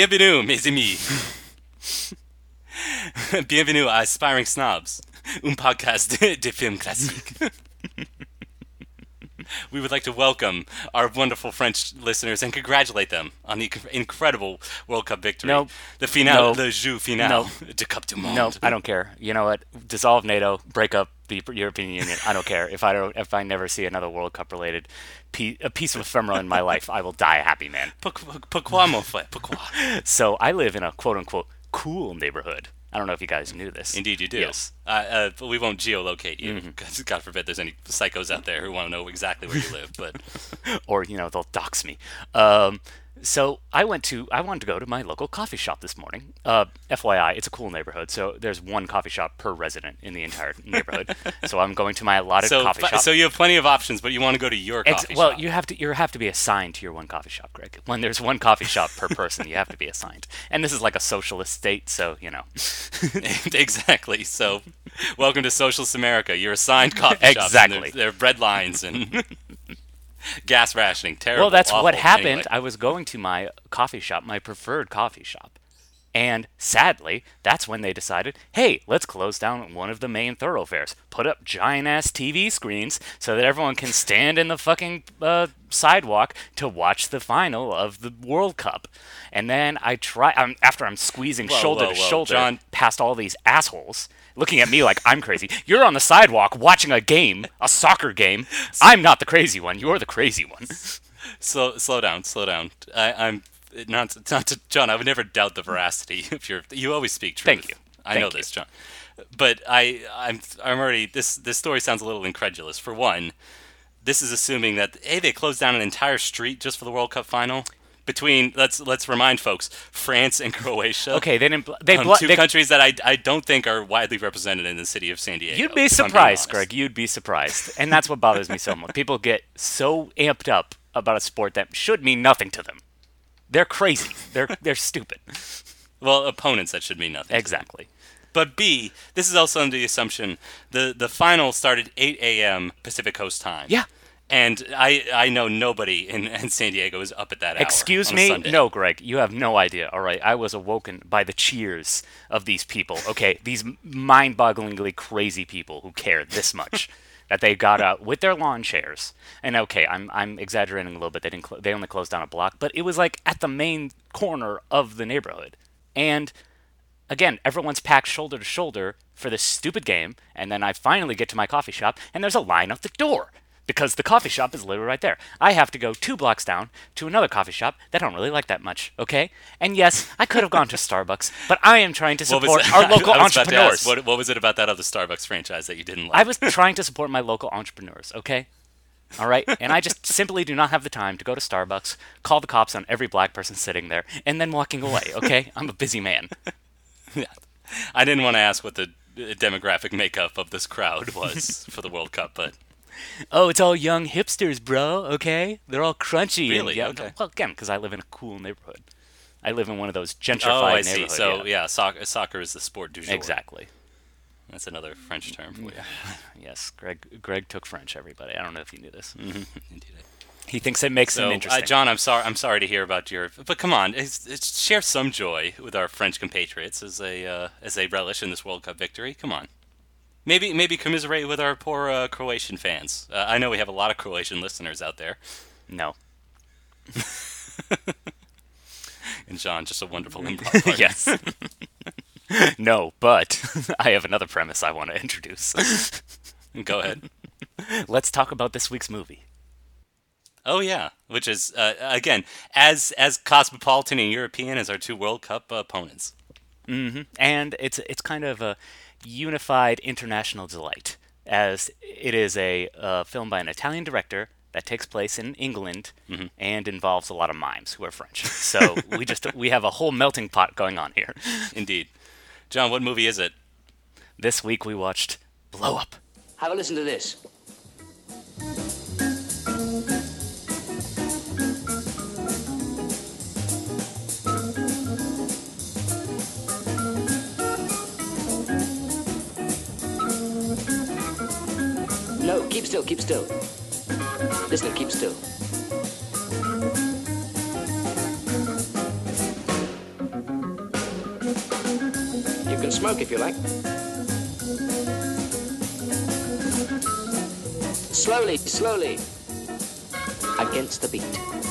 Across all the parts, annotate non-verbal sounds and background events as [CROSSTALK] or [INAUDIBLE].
Bienvenue, mes amis. Bienvenue à Aspiring Snobs, un podcast de, de film classique. [LAUGHS] we would like to welcome our wonderful French listeners and congratulate them on the incredible World Cup victory. Nope. The finale, Nope. the jeu final Nope. de Coupe du Monde. No, I don't care. You know what? Dissolve NATO, break up the European Union. I don't care. If I don't, if I never see another World Cup related pe- a piece of ephemera in my life, I will die a happy man. Pourquoi mon frère? Pourquoi? [LAUGHS] So I live in a quote unquote cool neighborhood. I don't know if you guys knew this. Indeed, you do. Yes. Uh, uh, but we won't geolocate you. Mm-hmm. [LAUGHS] God forbid there's any psychos out there who want to know exactly where you live. But [LAUGHS] or you know they'll dox me. Um, so I went to I wanted to go to my local coffee shop this morning. Uh, FYI, it's a cool neighborhood, so there's one coffee shop per resident in the entire neighborhood. [LAUGHS] so I'm going to my allotted so, coffee shop. so you have plenty of options, but you want to go to your Ex- coffee well, shop. you have to you have to be assigned to your one coffee shop, Greg. When there's one coffee shop per person, you have to be assigned. And this is like a socialist state, so you know. [LAUGHS] exactly. So, welcome to Socialist America. You're assigned coffee shops. Exactly. There are bread lines and [LAUGHS] [LAUGHS] gas rationing. Terrible. Well, that's what happened. Anyway. I was going to my coffee shop, my preferred coffee shop. And sadly, that's when they decided, hey, let's close down one of the main thoroughfares. Put up giant ass TV screens so that everyone can stand in the fucking uh, sidewalk to watch the final of the World Cup. And then I try, um, after I'm squeezing Whoa, shoulder whoa, to whoa, shoulder Jon. past all these assholes, looking at me like I'm crazy. You're on the sidewalk watching a game, a soccer game. I'm not the crazy one. You're the crazy one. [LAUGHS] slow, slow down, slow down. I, I'm not, not to Jon. I would never doubt the veracity [LAUGHS] of your. You always speak truth. Thank you. I Thank know you. this, Jon. But I, I'm, I'm already. This, this story sounds a little incredulous. For one, this is assuming that hey, they closed down an entire street just for the World Cup final. Between let's let's remind folks, France and [LAUGHS] Croatia. Okay, they didn't. bl- They, um, blo- two they countries that I, I don't think are widely represented in the city of San Diego. You'd be if surprised. Greg. You'd be surprised, and that's what bothers me so much. [LAUGHS] People get so amped up about a sport that should mean nothing to them. They're crazy. They're they're stupid. Well, opponents that should mean nothing. Exactly. But B, this is also under the assumption the the final started 8 a.m. Pacific Coast time. Yeah. And I I know nobody in, in San Diego is up at that hour. Excuse me? No, Greg. You have no idea. All right. I was awoken by the cheers of these people. Okay, these mind-bogglingly crazy people who care this much. [LAUGHS] That they got out with their lawn chairs, and okay, I'm I'm exaggerating a little bit. They didn't cl- they only closed down a block, but it was like at the main corner of the neighborhood, and again, everyone's packed shoulder to shoulder for this stupid game, and then I finally get to my coffee shop, and there's a line out the door because the coffee shop is literally right there. I have to go two blocks down to another coffee shop that I don't really like that much, okay? And yes, I could have gone to Starbucks, but I am trying to support our [LAUGHS] local I was about to ask, entrepreneurs. what, what was it about that other Starbucks franchise that you didn't like? I was trying to support my local entrepreneurs, okay? All right? And I just [LAUGHS] simply do not have the time to go to Starbucks, call the cops on every black person sitting there, and then walking away, okay? I'm a busy man. [LAUGHS] I didn't want to ask what the uh, demographic makeup of this crowd was for the World Cup, but Oh, it's all young hipsters, bro. Okay, they're all crunchy. Really? yeah, Okay. Well, again, because I live in a cool neighborhood. I live in one of those gentrified oh, I see. neighborhoods. So yeah, soccer, soccer is the sport du jour. exactly. That's another French term for you. [LAUGHS] Yes, Greg. Greg took French. Everybody. I don't know if you knew this. Indeed. He thinks it makes So, him uh, interesting. Jon, I'm sorry. I'm sorry to hear about your. But come on, it's, it's, share some joy with our French compatriots as they uh, as they relish in this World Cup victory. Come on, maybe maybe commiserate with our poor uh, Croatian fans. Uh, I know we have a lot of Croatian listeners out there, no. [LAUGHS] and Jon, just a wonderful [LAUGHS] improv. yes. [LAUGHS] no, but I have another premise I want to introduce. Go ahead. Let's talk about this week's movie. Oh yeah, which is uh, again as as cosmopolitan and European as our two World Cup opponents. Mm-hmm. and it's it's kind of a unified international delight as it is a uh, film by an Italian director that takes place in England and involves a lot of mimes who are French. So [LAUGHS] we just we have a whole melting pot going on here. Indeed, Jon, what movie is it? This week we watched Blow Up. Have a listen to this. Keep still, keep still. Listen. keep still. You can smoke if you like. Slowly, slowly. Against the beat.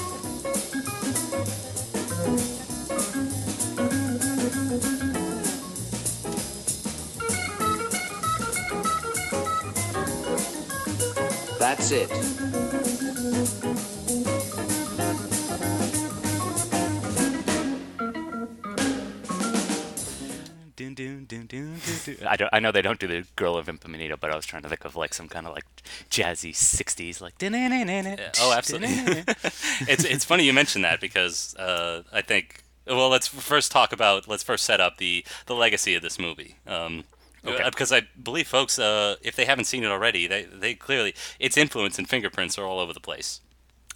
That's it. I don't. I know they don't do the Girl of Ipanema, but I was trying to think of like some kind of like jazzy '60s like. Oh, absolutely. [LAUGHS] it's it's funny you mention that because uh, I think well let's first talk about let's first set up the the legacy of this movie. Um, Okay. uh, Because I believe folks, uh, if they haven't seen it already, they they clearly its influence and fingerprints are all over the place.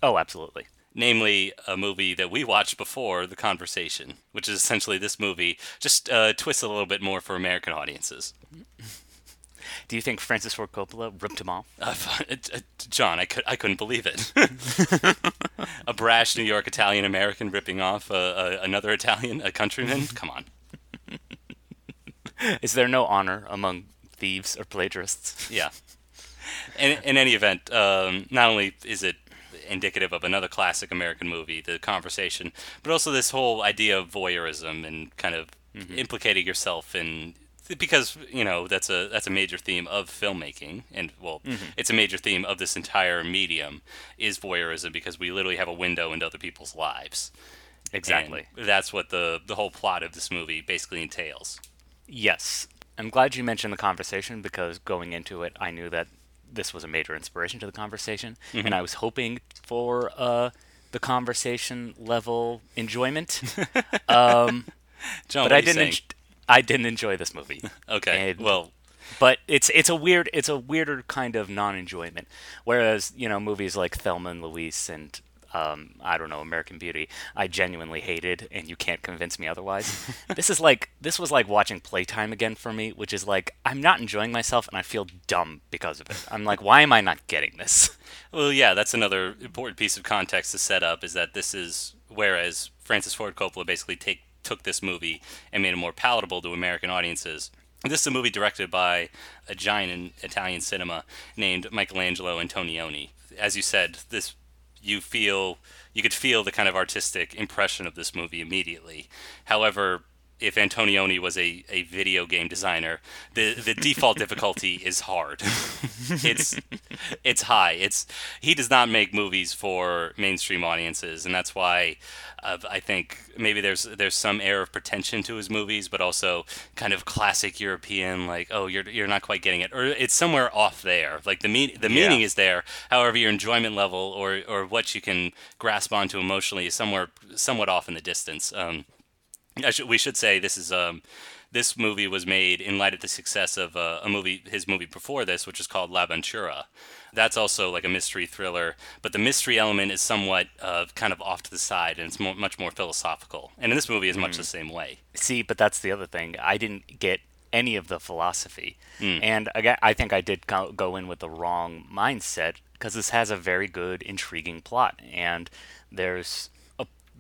Oh, absolutely. Namely, a movie that we watched before, The Conversation, which is essentially this movie, just uh, twisted a little bit more for American audiences. Do you think Francis Ford Coppola ripped him off? Uh, [LAUGHS] uh, Jon, I, could, I couldn't believe it. [LAUGHS] a brash New York Italian American ripping off uh, uh, another Italian, a countryman? Come on. [LAUGHS] Is there no honor among thieves or plagiarists? [LAUGHS] Yeah. In, in any event, um, not only is it indicative of another classic American movie, The Conversation, but also this whole idea of voyeurism and kind of implicating yourself in because you know that's a that's a major theme of filmmaking and well it's a major theme of this entire medium is voyeurism because we literally have a window into other people's lives Exactly. And that's what the the whole plot of this movie basically entails Yes. I'm glad you mentioned the conversation because going into it, I knew that this was a major inspiration to the conversation, and I was hoping for uh, the conversation level enjoyment. [LAUGHS] um, Jon, but I didn't. en- I didn't enjoy this movie. [LAUGHS] okay and- well but it's it's a weird it's a weirder kind of non-enjoyment. Whereas you know movies like Thelma and Louise and um, I don't know American Beauty, I genuinely hated, and you can't convince me otherwise. [LAUGHS] this is like this was like watching Playtime again for me, which is like I'm not enjoying myself and I feel dumb because of it. I'm like, why am I not getting this? [LAUGHS] Well, yeah, that's another important piece of context to set up is that this is whereas Francis Ford Coppola basically take took this movie and made it more palatable to American audiences. This is a movie directed by a giant in Italian cinema named Michelangelo Antonioni. As you said, this you feel you could feel the kind of artistic impression of this movie immediately. However, if Antonioni was a, a video game designer, the the default difficulty [LAUGHS] is hard. it's it's high. It's he does not make movies for mainstream audiences, and that's why uh, I think maybe there's there's some air of pretension to his movies, but also kind of classic European, like oh you're you're not quite getting it, or it's somewhere off there. Like the mean the Yeah. meaning is there, however your enjoyment level or or what you can grasp onto emotionally is somewhere somewhat off in the distance. Um, should, we should say this is um, this movie was made in light of the success of uh, a movie, his movie before this, which is called L'Avventura. That's also like a mystery thriller, but the mystery element is somewhat uh, kind of off to the side, and it's much more philosophical. And in this movie, is much the same way. See, but that's the other thing. I didn't get any of the philosophy, and again, I think I did go go in with the wrong mindset because this has a very good, intriguing plot, and there's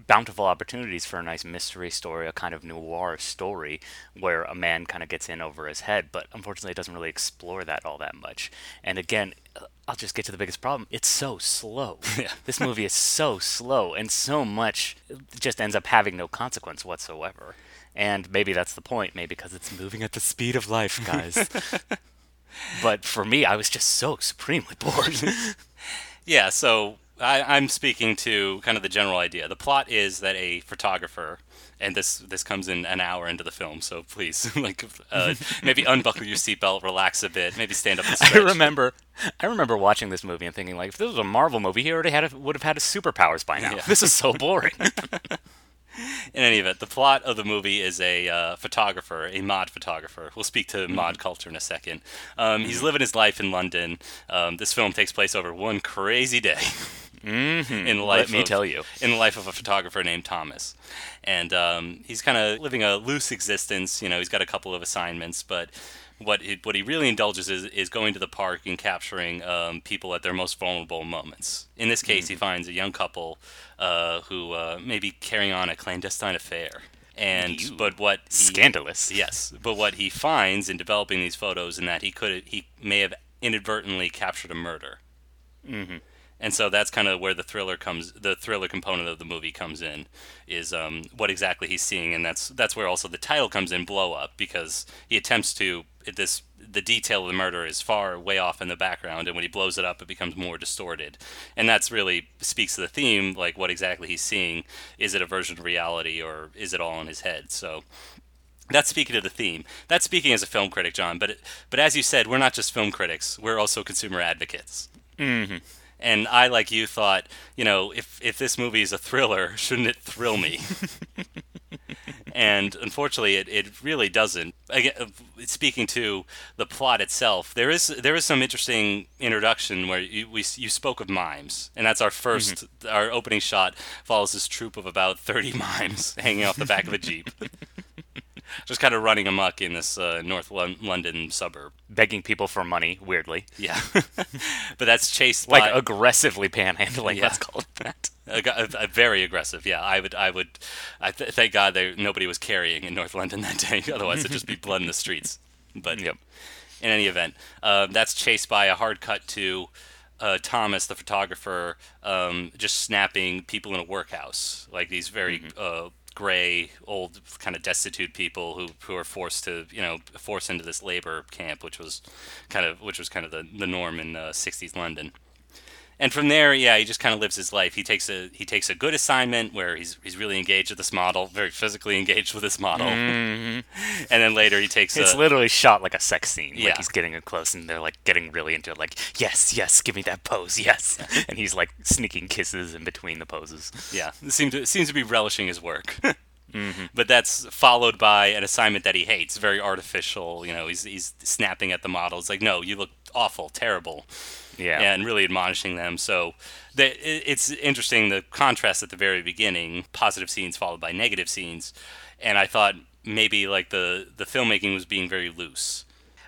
bountiful opportunities for a nice mystery story, a kind of noir story where a man kind of gets in over his head. But unfortunately, it doesn't really explore that all that much. And again, uh, I'll just get to the biggest problem. It's so slow. [LAUGHS] Yeah. this movie is so slow, and so much just ends up having no consequence whatsoever. And maybe that's the point, maybe because it's moving at the speed of life, guys. [LAUGHS] but for me, I was just so supremely bored. [LAUGHS] Yeah, so I, I'm speaking to kind of the general idea. The plot is that a photographer, and this this comes in an hour into the film, so please, [LAUGHS] like, uh, maybe [LAUGHS] unbuckle your seatbelt, relax a bit, maybe stand up and I remember, I remember watching this movie and thinking, like, if this was a Marvel movie, he already had a, would have had his superpowers by now. Yeah. [LAUGHS] This is so boring. [LAUGHS] In any event, the plot of the movie is a uh, photographer, a mod photographer. We'll speak to Mm-hmm. mod culture in a second. Um, he's living his life in London. Um, this film takes place over one crazy day [LAUGHS] in the life. Let me of- tell you. in the life of a photographer named Thomas, and um, he's kind of living a loose existence. You know, he's got a couple of assignments, but what he, what he really indulges is, is going to the park and capturing um, people at their most vulnerable moments. In this case, he finds a young couple uh, who uh, may be carrying on a clandestine affair. And Ew. but what he, Scandalous. Yes, but what he finds in developing these photos, and that he could he may have inadvertently captured a murder. Mm-hmm. And so that's kind of where the thriller comes, the thriller component of the movie comes in, is um, what exactly he's seeing, and that's that's where also the title comes in, blow up, because he attempts to this the detail of the murder is far way off in the background, and when he blows it up, it becomes more distorted, and that's really speaks to the theme, like what exactly he's seeing. Is it a version of reality, or is it all in his head? So that's speaking to the theme. That's speaking as a film critic, Jon. But but as you said, we're not just film critics; we're also consumer advocates. Mm-hmm. And I, like you, thought, you know, if if this movie is a thriller, [LAUGHS] shouldn't it thrill me? [LAUGHS] and unfortunately, it, it really doesn't. Again, uh, speaking to the plot itself, there is there is some interesting introduction where you we, you spoke of mimes, and that's our 1st Our opening shot follows this troop of about thirty [LAUGHS] mimes hanging off the back of a jeep. [LAUGHS] Just kind of running amok in this uh, North Lon- London suburb. Begging people for money, weirdly. Yeah, [LAUGHS] but that's chased Like by aggressively panhandling, Yeah. let's call it that. a, a, a very aggressive. Yeah, I would, I would, I th- thank God there nobody was carrying in North London that day. [LAUGHS] Otherwise, it'd just be blood in the streets. But Yep. in any event, um, that's chased by a hard cut to uh, Thomas, the photographer, um, just snapping people in a workhouse, like these very uh, gray, old, kind of destitute people who who are forced to, you know, forced into this labor camp, which was kind of which was kind of the the norm in uh, '60s London and from there, yeah, he just kind of lives his life. He takes a he takes a good assignment where he's he's really engaged with this model, very physically engaged with this model, mm-hmm. [LAUGHS] and then later he takes It's a literally shot like a sex scene. Yeah. Like he's getting it close and they're like getting really into it, like, yes, yes, give me that pose, yes. [LAUGHS] and he's like sneaking kisses in between the poses. yeah seems to seems to be relishing his work. [LAUGHS] But that's followed by an assignment that he hates, very artificial. You know, he's he's snapping at the model. It's like, no, you look awful, terrible. Yeah. and really admonishing them. So the, it's interesting the contrast at the very beginning, positive scenes followed by negative scenes, and I thought maybe like the the filmmaking was being very loose.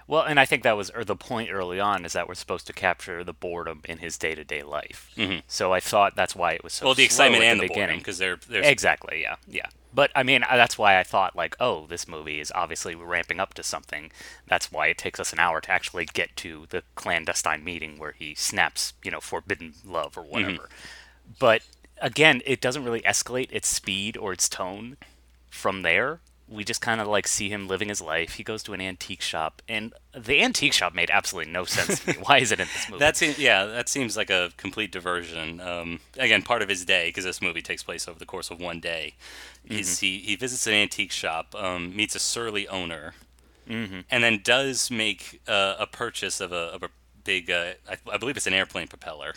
Well, and I think that was or the point early on is that we're supposed to capture the boredom in his day to day life. Mm-hmm. So I thought that's why it was so Well, the excitement at and the the beginning. because they're they're Exactly, yeah, yeah. But I mean, that's why I thought like, oh, this movie is obviously ramping up to something. That's why it takes us an hour to actually get to the clandestine meeting where he snaps, you know, forbidden love or mm-hmm. whatever. But again, it doesn't really escalate its speed or its tone from there. We just kind of like see him living his life. He goes to an antique shop, and the antique shop made absolutely no sense to me. [LAUGHS] Why is it in this movie? That seems, yeah, that seems like a complete diversion. Um, again, part of his day, because this movie takes place over the course of one day, is he, he visits an antique shop, um, meets a surly owner, and then does make uh, a purchase of a, of a big, uh, I, I believe it's an airplane propeller.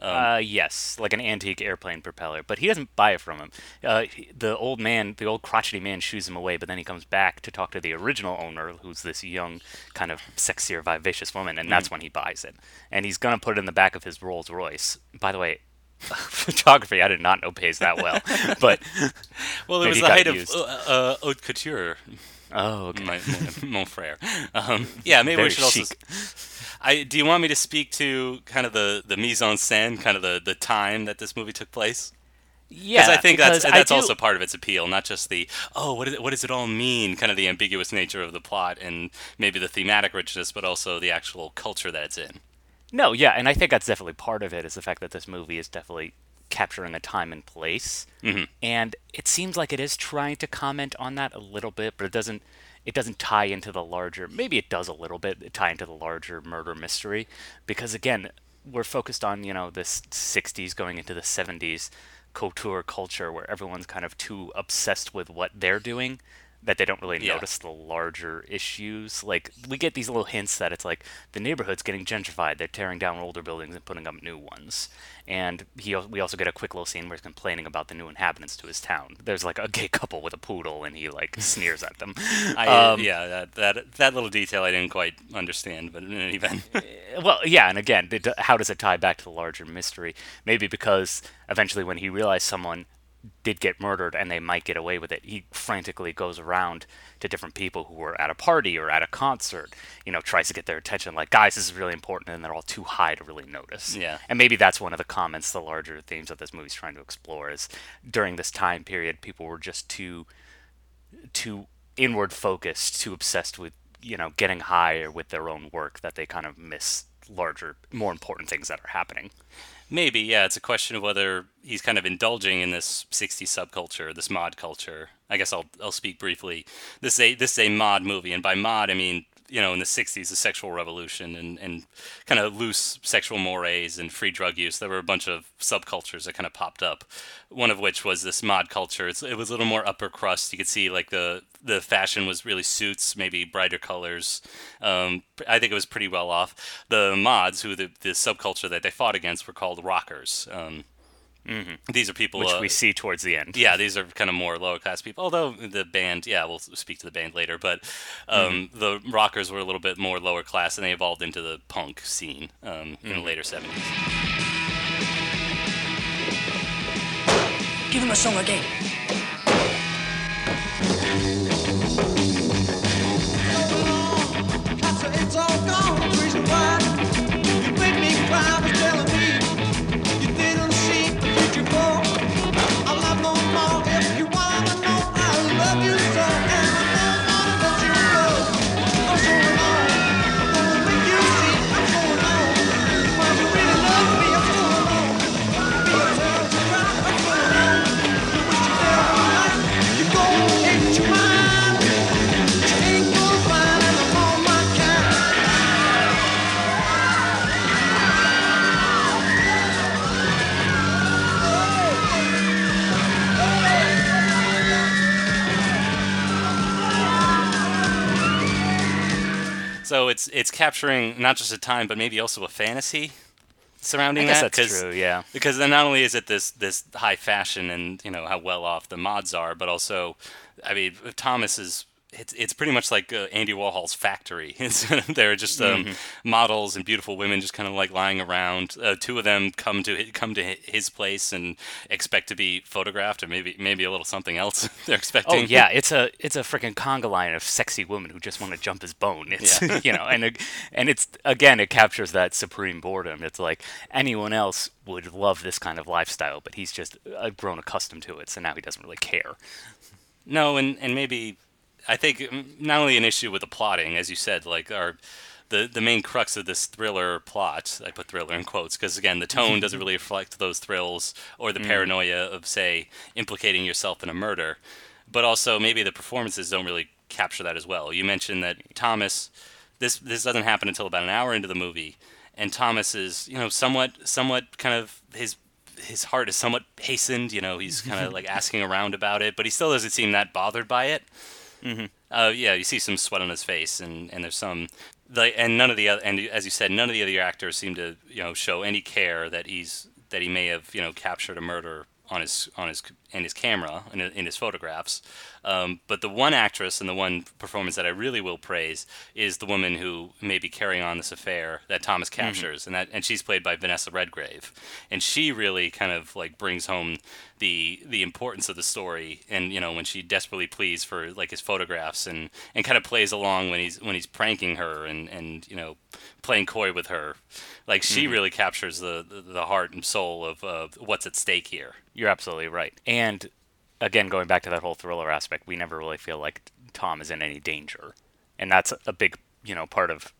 Uh, yes, like an antique airplane propeller, but he doesn't buy it from him. Uh, he- the old man, the old crotchety man, shoos him away, but then he comes back to talk to the original owner, who's this young, kind of sexier, vivacious woman, and that's when he buys it. And he's gonna put it in the back of his Rolls Royce. By the way, [LAUGHS] photography I did not know pays that well, [LAUGHS] but Well, it was the height of used. uh, uh, haute couture, oh, okay. my, mon, [LAUGHS] frere. Um, yeah, maybe Very we should also. chic. I, do you want me to speak to kind of the, the mise en scène, kind of the, the time that this movie took place? yeah, Because I think that's because that's do- also part of its appeal, not just the oh, what, is it, what does it all mean? Kind of the ambiguous nature of the plot and maybe the thematic richness, but also the actual culture that it's in. No, yeah, and I think that's definitely part of it is the fact that this movie is definitely capturing a time and place, mm-hmm. and it seems like it is trying to comment on that a little bit, but it doesn't. It doesn't tie into the larger. Maybe it does a little bit tie into the larger murder mystery, because again, we're focused on you know this '60s going into the '70s couture culture where everyone's kind of too obsessed with what they're doing that they don't really Yeah. notice the larger issues. Like we get these little hints that it's like the neighborhood's getting gentrified. They're tearing down older buildings and putting up new ones. And he, we also get a quick little scene where he's complaining about the new inhabitants to his town. There's like a gay couple with a poodle, and he like [LAUGHS] sneers at them. I, Um, yeah, that, that that little detail I didn't quite understand, but in any event, [LAUGHS] well, yeah, and again, it, how does it tie back to the larger mystery? Maybe because eventually, when he realized someone did get murdered and they might get away with it, he frantically goes around to different people who were at a party or at a concert, you know, tries to get their attention, like, guys, this is really important, and they're all too high to really notice. Yeah. And maybe that's one of the comments, the larger themes that this movie's trying to explore is during this time period, people were just too too inward focused, too obsessed with you know getting high or with their own work that they kind of miss larger, more important things that are happening. Maybe, yeah. It's a question of whether he's kind of indulging in this 60s subculture, this mod culture. I guess I'll I'll speak briefly. This is a this is a mod movie, and by mod I mean you know in the 60s the sexual revolution and, and kind of loose sexual mores and free drug use there were a bunch of subcultures that kind of popped up. One of which was this mod culture. It's, it was a little more upper crust. You could see like the the fashion was really suits maybe brighter colors. Um, i think it was pretty well off. The mods who the, the subculture that they fought against were called rockers. Um, these are people Which uh, we see towards the end. yeah, these are kind of more lower class people. Although the band, yeah, we'll speak to the band later. But um, the rockers were a little bit more lower class, and they evolved into the punk scene um, in the later '70s. Give him a song again. So it's it's capturing not just a time, but maybe also a fantasy surrounding that. that's 'cause- true. Yeah. because then not only is it this this high fashion and you know how well off the mods are, but also, I mean, Thomas is. It's, it's pretty much like uh, Andy Warhol's factory. [LAUGHS] There are just um, Mm-hmm. models and beautiful women just kind of like lying around. Uh, two of them come to come to his place and expect to be photographed, or maybe maybe a little something else [LAUGHS] they're expecting. Oh yeah, [LAUGHS] it's a it's a freaking conga line of sexy women who just want to jump his bone. It's Yeah. you know, and and it's again it captures that supreme boredom. It's like anyone else would love this kind of lifestyle, but he's just uh, grown accustomed to it, so now he doesn't really care. No, and and maybe I think mm, not only an issue with the plotting, as you said, like our the the main crux of this thriller plot. I put thriller in quotes because again, the tone doesn't really reflect those thrills or the paranoia of say implicating yourself in a murder, but also maybe the performances don't really capture that as well. You mentioned that Thomas. This this doesn't happen until about an hour into the movie, and Thomas is you know somewhat somewhat kind of his his heart is somewhat hastened. You know, he's kind of [LAUGHS] like asking around about it, but he still doesn't seem that bothered by it. Uh, yeah, you see some sweat on his face, and, and there's some, like, and none of the other, and as you said, none of the other actors seem to, you know, show any care that he's that he may have, you know, captured a murder on his on his in his camera in, in his photographs. Um, but the one actress and the one performance that I really will praise is the woman who may be carrying on this affair that Thomas captures, and that and she's played by Vanessa Redgrave, and she really kind of like brings home the the importance of the story, and you know when she desperately pleads for like his photographs, and and kind of plays along when he's when he's pranking her and and you know playing coy with her, like she mm-hmm. really captures the, the the heart and soul of what's at stake here. You're absolutely right. And again, going back to that whole thriller aspect, we never really feel like Tom is in any danger, and that's a big, you know, part of.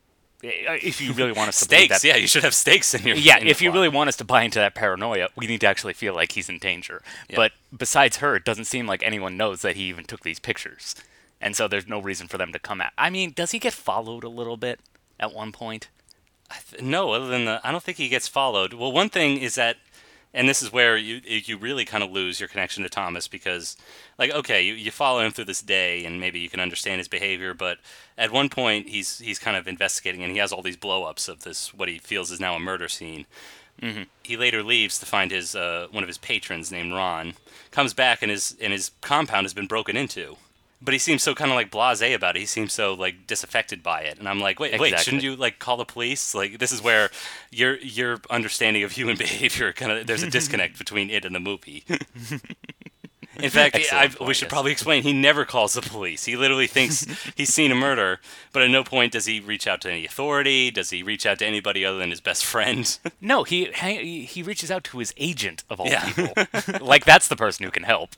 Eh, if you really want us to [LAUGHS] Stakes, that, yeah, you should have stakes in your yeah. in your If you really want us to buy into that paranoia, we need to actually feel like he's in danger. But besides her, it doesn't seem like anyone knows that he even took these pictures, and so there's no reason for them to come at. I mean, does he get followed a little bit at one point? No, other than the, I don't think he gets followed. Well, one thing is that, and this is where you you really kind of lose your connection to Thomas because, like, okay, you, you follow him through this day, and maybe you can understand his behavior, but at one point he's he's kind of investigating, and he has all these blow-ups of this what he feels is now a murder scene. Mm-hmm. He later leaves to find his uh, one of his patrons named Ron. Comes back and his and his compound has been broken into. But he seems so kind of like blasé about it. He seems so like disaffected by it, and I'm like, wait, wait, shouldn't you like call the police? Like this is where your your understanding of human [LAUGHS] behavior kind of there's a [LAUGHS] disconnect between it and the movie. [LAUGHS] In fact, I, we should probably explain. He never calls the police. He literally thinks [LAUGHS] he's seen a murder, but at no point does he reach out to any authority. Does he reach out to anybody other than his best friend? [LAUGHS] No, he he he reaches out to his agent of all Yeah. people. [LAUGHS] like that's the person who can help.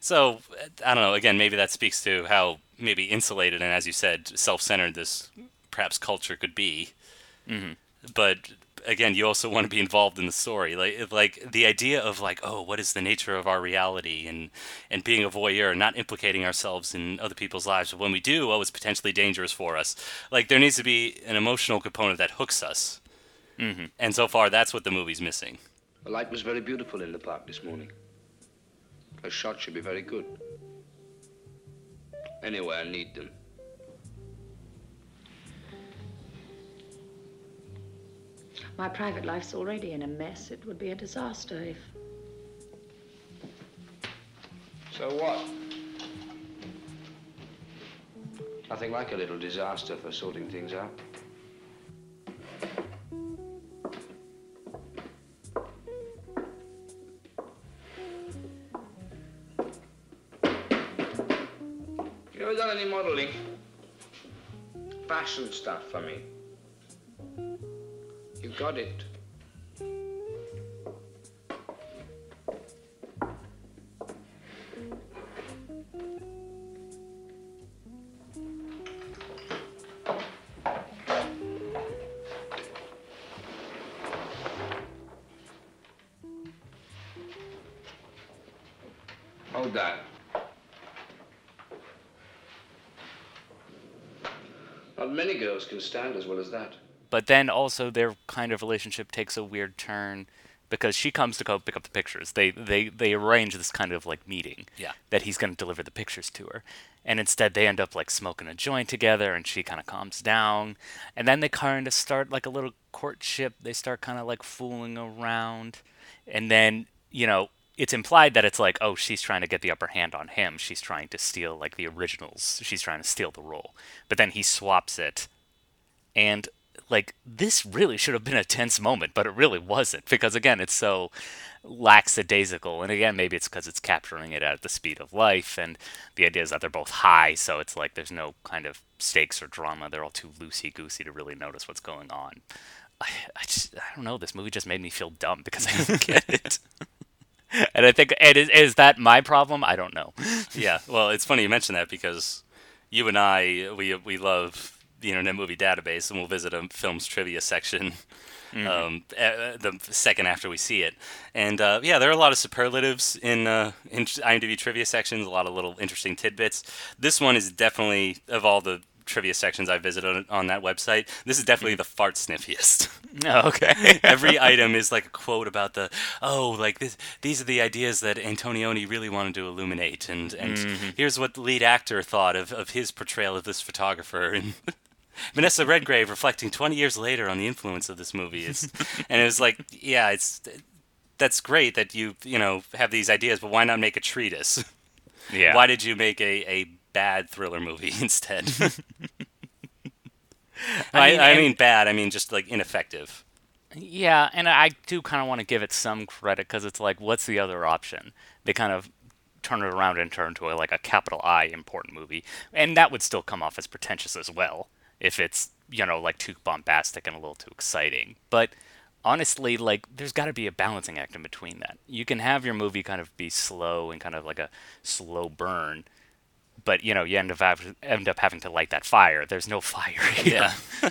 So I don't know. Again, maybe that speaks to how maybe insulated and, as you said, self-centered this perhaps culture could be. Mm-hmm. But again, you also want to be involved in the story. Like, like the idea of like, oh, what is the nature of our reality, and and being a voyeur, not implicating ourselves in other people's lives. But when we do, oh, it's potentially dangerous for us. Like there needs to be an emotional component that hooks us. Mm-hmm. And so far, that's what the movie's missing. The light was very beautiful in the park this morning. A shot should be very good. Anyway, I need them. My private life's already in a mess. It would be a disaster if. So what? Nothing like a little disaster for sorting things out. You ever done any modeling? Fashion stuff for me. Got it. Hold that. Not many girls can stand as well as that. But then also their kind of relationship takes a weird turn because she comes to go pick up the pictures. They they they arrange this kind of like meeting Yeah. that he's going to deliver the pictures to her. And instead they end up like smoking a joint together and she kind of calms down. And then they kind of start like a little courtship. They start kind of like fooling around. And then, you know, it's implied that it's like, oh, she's trying to get the upper hand on him. She's trying to steal like the originals. She's trying to steal the role. But then he swaps it and like this really should have been a tense moment, but it really wasn't because again, it's so lackadaisical. And again, maybe it's because it's capturing it at the speed of life, and the idea is that they're both high, so it's like there's no kind of stakes or drama. They're all too loosey goosey to really notice what's going on. [SIGHS] I, I just I don't know. This movie just made me feel dumb because I don't get it. [LAUGHS] And I think, and is, is that my problem? I don't know. [LAUGHS] Yeah, well, it's funny you mention that because you and I, we we love the Internet Movie Database, and we'll visit a film's trivia section um, uh, the second after we see it. And uh, yeah, there are a lot of superlatives in uh, in IMDb trivia sections, a lot of little interesting tidbits. This one is definitely of all the trivia sections I visited on, on that website. This is definitely the fart sniffiest. [LAUGHS] Oh, okay. [LAUGHS] Every item is like a quote about the oh, like this. These are the ideas that Antonioni really wanted to illuminate, and and here's what the lead actor thought of, of his portrayal of this photographer, and [LAUGHS] Vanessa Redgrave reflecting 20 years later on the influence of this movie is, [LAUGHS] and it was like, yeah, it's that's great that you you know have these ideas, but why not make a treatise? yeah. Why did you make a a bad thriller movie [LAUGHS] instead? [LAUGHS] I, mean, I and- mean bad. I mean just like ineffective. Yeah, and I do kind of want to give it some credit because it's like, what's the other option? They kind of turn it around and turn into a, like a capital I important movie, and that would still come off as pretentious as well if it's you know like too bombastic and a little too exciting. But honestly, like there's got to be a balancing act in between that. You can have your movie kind of be slow and kind of like a slow burn. But you know, you end up hav- end up having to light that fire. There's no [LAUGHS] fire here. Yeah. [LAUGHS]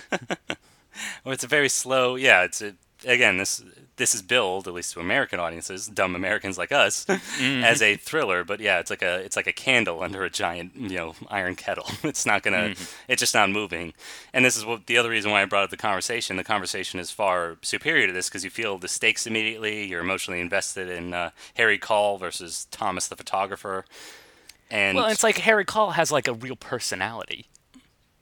well, it's a very slow. Yeah, it's a, again this this is billed at least to American audiences, dumb Americans like us, [LAUGHS] as a thriller. But yeah, it's like a it's like a candle under a giant you know iron kettle. [LAUGHS] It's not gonna. It's just not moving. And this is what the other reason why I brought up the conversation. The conversation is far superior to this because you feel the stakes immediately. You're emotionally invested in uh, Harry Caul versus Thomas the photographer. And Well, it's like Harry Caul has like a real personality.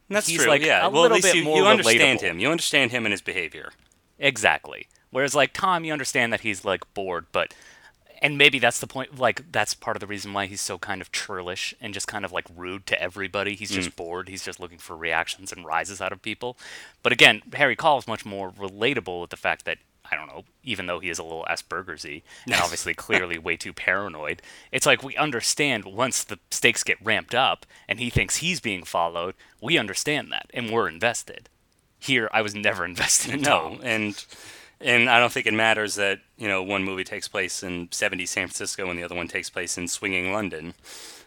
that's he's, true. like, yeah, a well, little at least bit you, more you understand relatable. him. You understand him and his behavior. Exactly. Whereas like Tom, you understand that he's like bored, but and maybe that's the point. Like that's part of the reason why he's so kind of churlish and just kind of like rude to everybody. He's just mm. bored. He's just looking for reactions and rises out of people. But again, Harry Caul is much more relatable with the fact that I don't know, even though he is a little Asperger's-y and [LAUGHS] obviously clearly way too paranoid, it's like we understand once the stakes get ramped up and he thinks he's being followed, we understand that and we're invested. Here, I was never [LAUGHS] invested in No, and and I don't think it matters that you know one movie takes place in 70 San Francisco and the other one takes place in swinging London.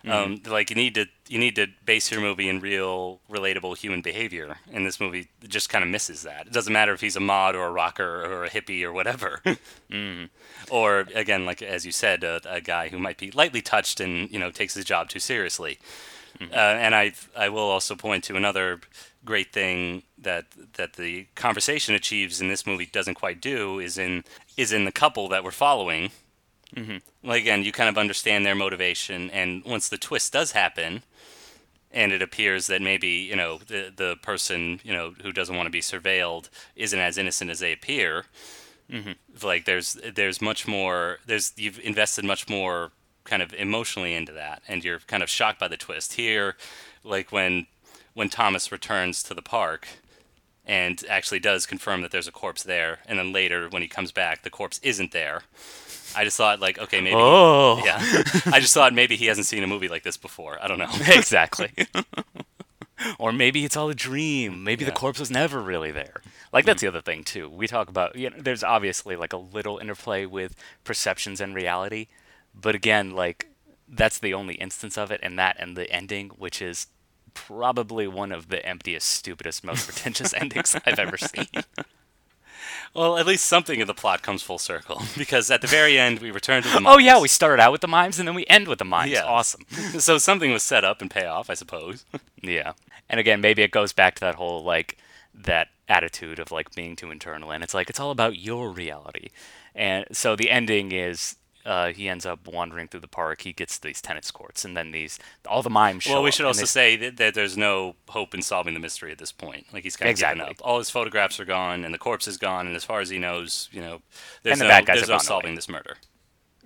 Um, like you need to you need to base your movie in real, relatable human behavior, and this movie just kind of misses that. It doesn't matter if he's a mod or a rocker or a hippie or whatever, [LAUGHS] or again, like as you said, a, a guy who might be lightly touched and you know takes his job too seriously. Uh, and I I will also point to another great thing that that the conversation achieves in this movie doesn't quite do is in is in the couple that we're following. Mm-hmm. Like again, you kind of understand their motivation, and once the twist does happen, and it appears that maybe you know the the person you know who doesn't want to be surveilled isn't as innocent as they appear. Like there's there's much more there's you've invested much more kind of emotionally into that, and you're kind of shocked by the twist here. Like when when Thomas returns to the park and actually does confirm that there's a corpse there, and then later when he comes back, the corpse isn't there. I just thought like okay maybe Oh, yeah I just thought maybe he hasn't seen a movie like this before. I don't know. [LAUGHS] exactly. [LAUGHS] or maybe it's all a dream. Maybe the corpse was never really there. Like that's the other thing too. We talk about you know, there's obviously like a little interplay with perceptions and reality, but again, like that's the only instance of it, and that and the ending, which is probably one of the emptiest, stupidest, most pretentious endings I've ever seen. [LAUGHS] Well, at least something of the plot comes full circle [LAUGHS] because at the very end we return to the. Oh yeah, we started out with the mimes and then we end with the mimes. Yeah. Awesome. [LAUGHS] so something was set up and pay off, I suppose. Yeah. And again, maybe it goes back to that whole like that attitude of like being too internal and it's like it's all about your reality. And so the ending is uh, he ends up wandering through the park. He gets these tennis courts, and then these all the mimes show well, we should also they- say that, that there's no hope in solving the mystery at this point. Like he's kind of Exactly. given up. All his photographs are gone, and the corpse is gone, and as far as he knows, you know, there's And the no, bad guys there's no gone away. solving this murder.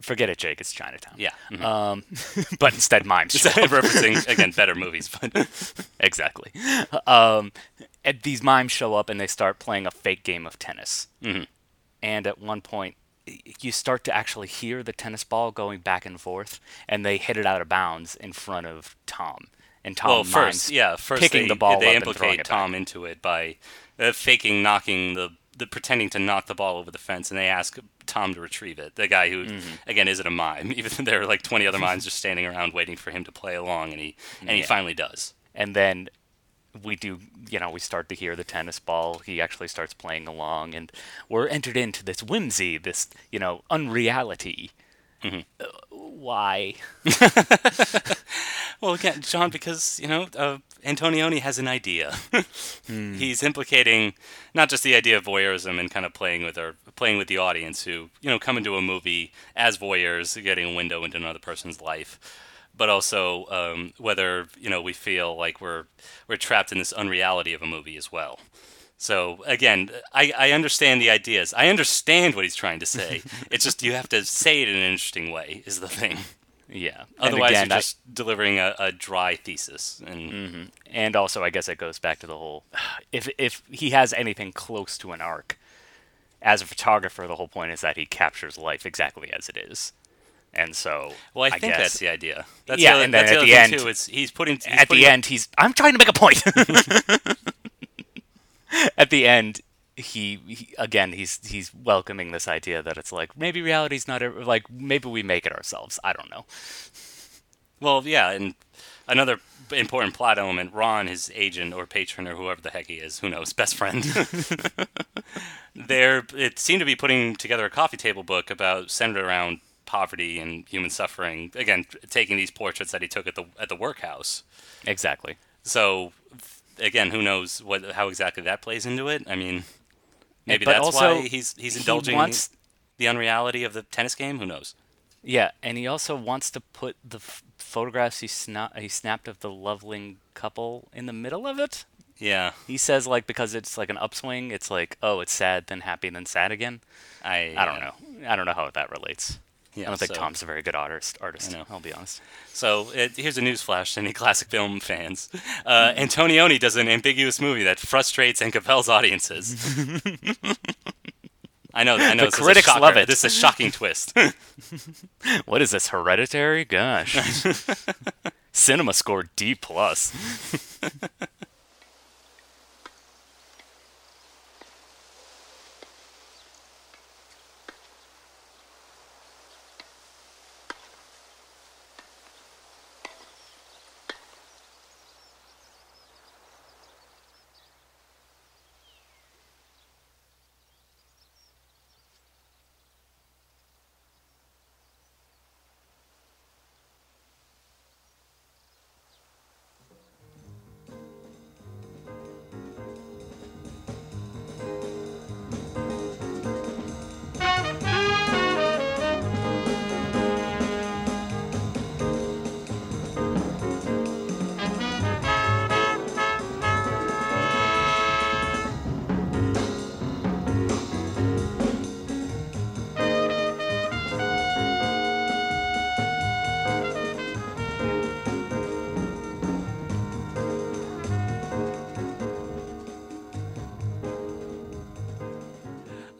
forget it, Jake. It's Chinatown. Yeah, mhm. Um, [LAUGHS] but instead mimes. show up. [LAUGHS] referencing again better movies, but [LAUGHS] exactly. Um, and these mimes show up and they start playing a fake game of tennis. Mhm. And at one point, you start to actually hear the tennis ball going back and forth, and they hit it out of bounds in front of Tom. And Tom well, first, yeah, first picking they, the ball they up and throwing implicate Tom into it by uh, faking knocking the, the pretending to knock the ball over the fence, and they ask Tom to retrieve it. The guy who, Mm-hmm. again, isn't a mime. [LAUGHS] Even though there are like twenty other mimes just standing around waiting for him to play along, and he and he finally does. and then we do you know we start to hear the tennis ball. He actually starts playing along and we're entered into this whimsy this you know unreality. Mm-hmm. Uh, why? [LAUGHS] Well, again, Jon, because you know uh, Antonioni has an idea. [LAUGHS] He's implicating not just the idea of voyeurism and kind of playing with our playing with the audience who you know come into a movie as voyeurs, getting a window into another person's life, but also um, whether you know we feel like we're we're trapped in this unreality of a movie as well. So again, I, I understand the ideas. I understand what he's trying to say. [LAUGHS] it's just you have to say it in an interesting way is the thing. yeah Otherwise, again, you're I- just delivering a, a dry thesis. And Mm-hmm. and also i guess it goes back to the whole if if he has anything close to an arc as a photographer the whole point is that he captures life exactly as it is and so well, I, think guess that's the idea. That's Yeah, the other, and then that's at the the end- too. It's he's putting he's at putting the end he's i'm trying to make a point [LAUGHS] [LAUGHS] at the end he, he again he's he's welcoming this idea that it's like maybe reality's not ever, like maybe we make it ourselves i don't know Well, yeah, and another important plot element: Ron, his agent or patron or whoever the heck he is, who knows, [LAUGHS] best friend. They're it seemed to be putting together a coffee table book about centered around poverty and human suffering. Again, taking these portraits that he took at the at the workhouse. exactly So, again, who knows what how exactly that plays into it? I mean, maybe but that's also, why he's he's indulging he wants- the, unreality of the tennis game. Who knows? yeah and he also wants to put the f- photographs he, sna- he snapped of the loveling couple in the middle of it Yeah, he says like because it's like an upswing it's like oh it's sad then happy then sad again I i don't know i don't know how that relates Yeah, I don't think so- Tom's a very good artist. Artist. I'll be honest. So it, here's a newsflash to any [LAUGHS] classic film fans: uh, Antonioni does an ambiguous movie that frustrates and compels audiences. [LAUGHS] I know. I know. The critics love it. This is a shocking twist. [LAUGHS] What is this? Hereditary? Gosh. Cinema score D plus.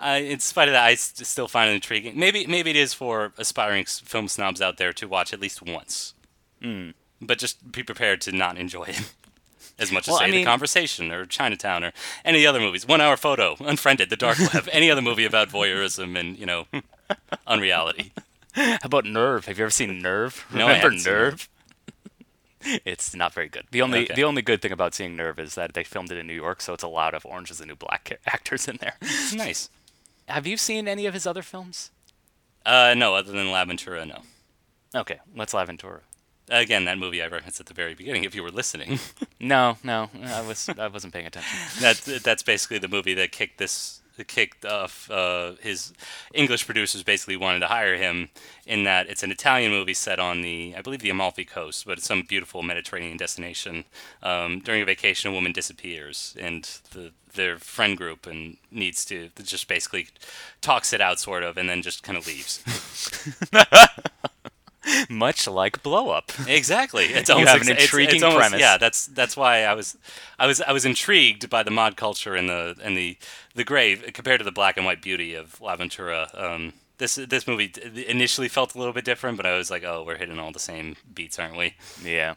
In spite of that, I st- still find it intriguing. Maybe, maybe it is for aspiring film snobs out there to watch at least once. Hmm. But just be prepared to not enjoy it [LAUGHS] as much as Well, say I The Conversation or Chinatown or any other movies. One Hour Photo, Unfriended, The Dark Web, any other movie about voyeurism and you know, [LAUGHS] unreality. How about Nerve? Have you ever seen Nerve? No, I Remember Nerve? [LAUGHS] It's not very good. The only Okay. the only good thing about seeing Nerve is that they filmed it in New York, so it's a lot of Orange is the New Black actors in there. Nice. Have you seen any of his other films? Uh, no, other than L'Avventura, no. Okay, let's L'Avventura. Again, that movie I referenced at the very beginning. If you were listening, [LAUGHS] No, no, I was I wasn't paying attention. [LAUGHS] that that's basically the movie that kicked this kicked off uh, his English producers basically wanted to hire him in that it's an Italian movie set on the I believe the Amalfi Coast, but it's some beautiful Mediterranean destination. Um, during a vacation, a woman disappears, and the their friend group and needs to just basically talks it out sort of, and then just kind of leaves. [LAUGHS] [LAUGHS] [LAUGHS] Much like Blow Up. Exactly. [LAUGHS] It's You have an ex- it's- intriguing it's almost- premise. Yeah, that's that's why I was, I was I was intrigued by the mod culture and the and the the grave compared to the black and white beauty of L'Avventura. Um, this this movie initially felt a little bit different, but I was like, oh, we're hitting all the same beats, aren't we? Yeah.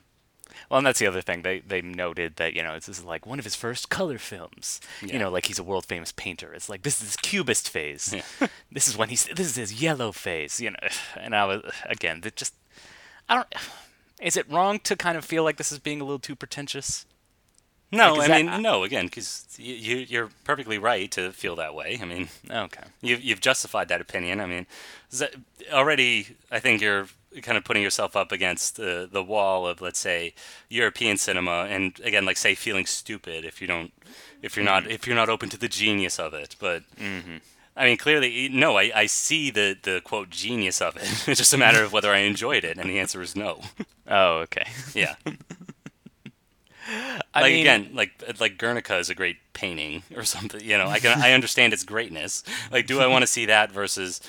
Well, and that's the other thing. They they noted that you know this is like one of his first color films. Yeah. You know, like he's a world famous painter. It's like this is his cubist phase. [LAUGHS] this is when he's this is his yellow phase. You know, [SIGHS] and I was again that just I don't. Is it wrong to kind of feel like this is being a little too pretentious? No, Like, I that- mean, no, again, because you, you you're perfectly right to feel that way. I mean, oh, Okay. You've, you've justified that opinion. I mean, already, I think you're kind of putting yourself up against the the wall of, let's say, European cinema, and again, like say, feeling stupid if you don't, if you're not, mm-hmm. if you're not open to the genius of it. But mm-hmm. I mean, clearly, no. I, I see the the quote genius of it. [LAUGHS] It's just a matter of whether I enjoyed it, and the answer is no. Oh, okay. Yeah. [LAUGHS] I like mean, again, like like Guernica is a great painting or something. You know, I can I understand its greatness. Like, do I want to see that versus,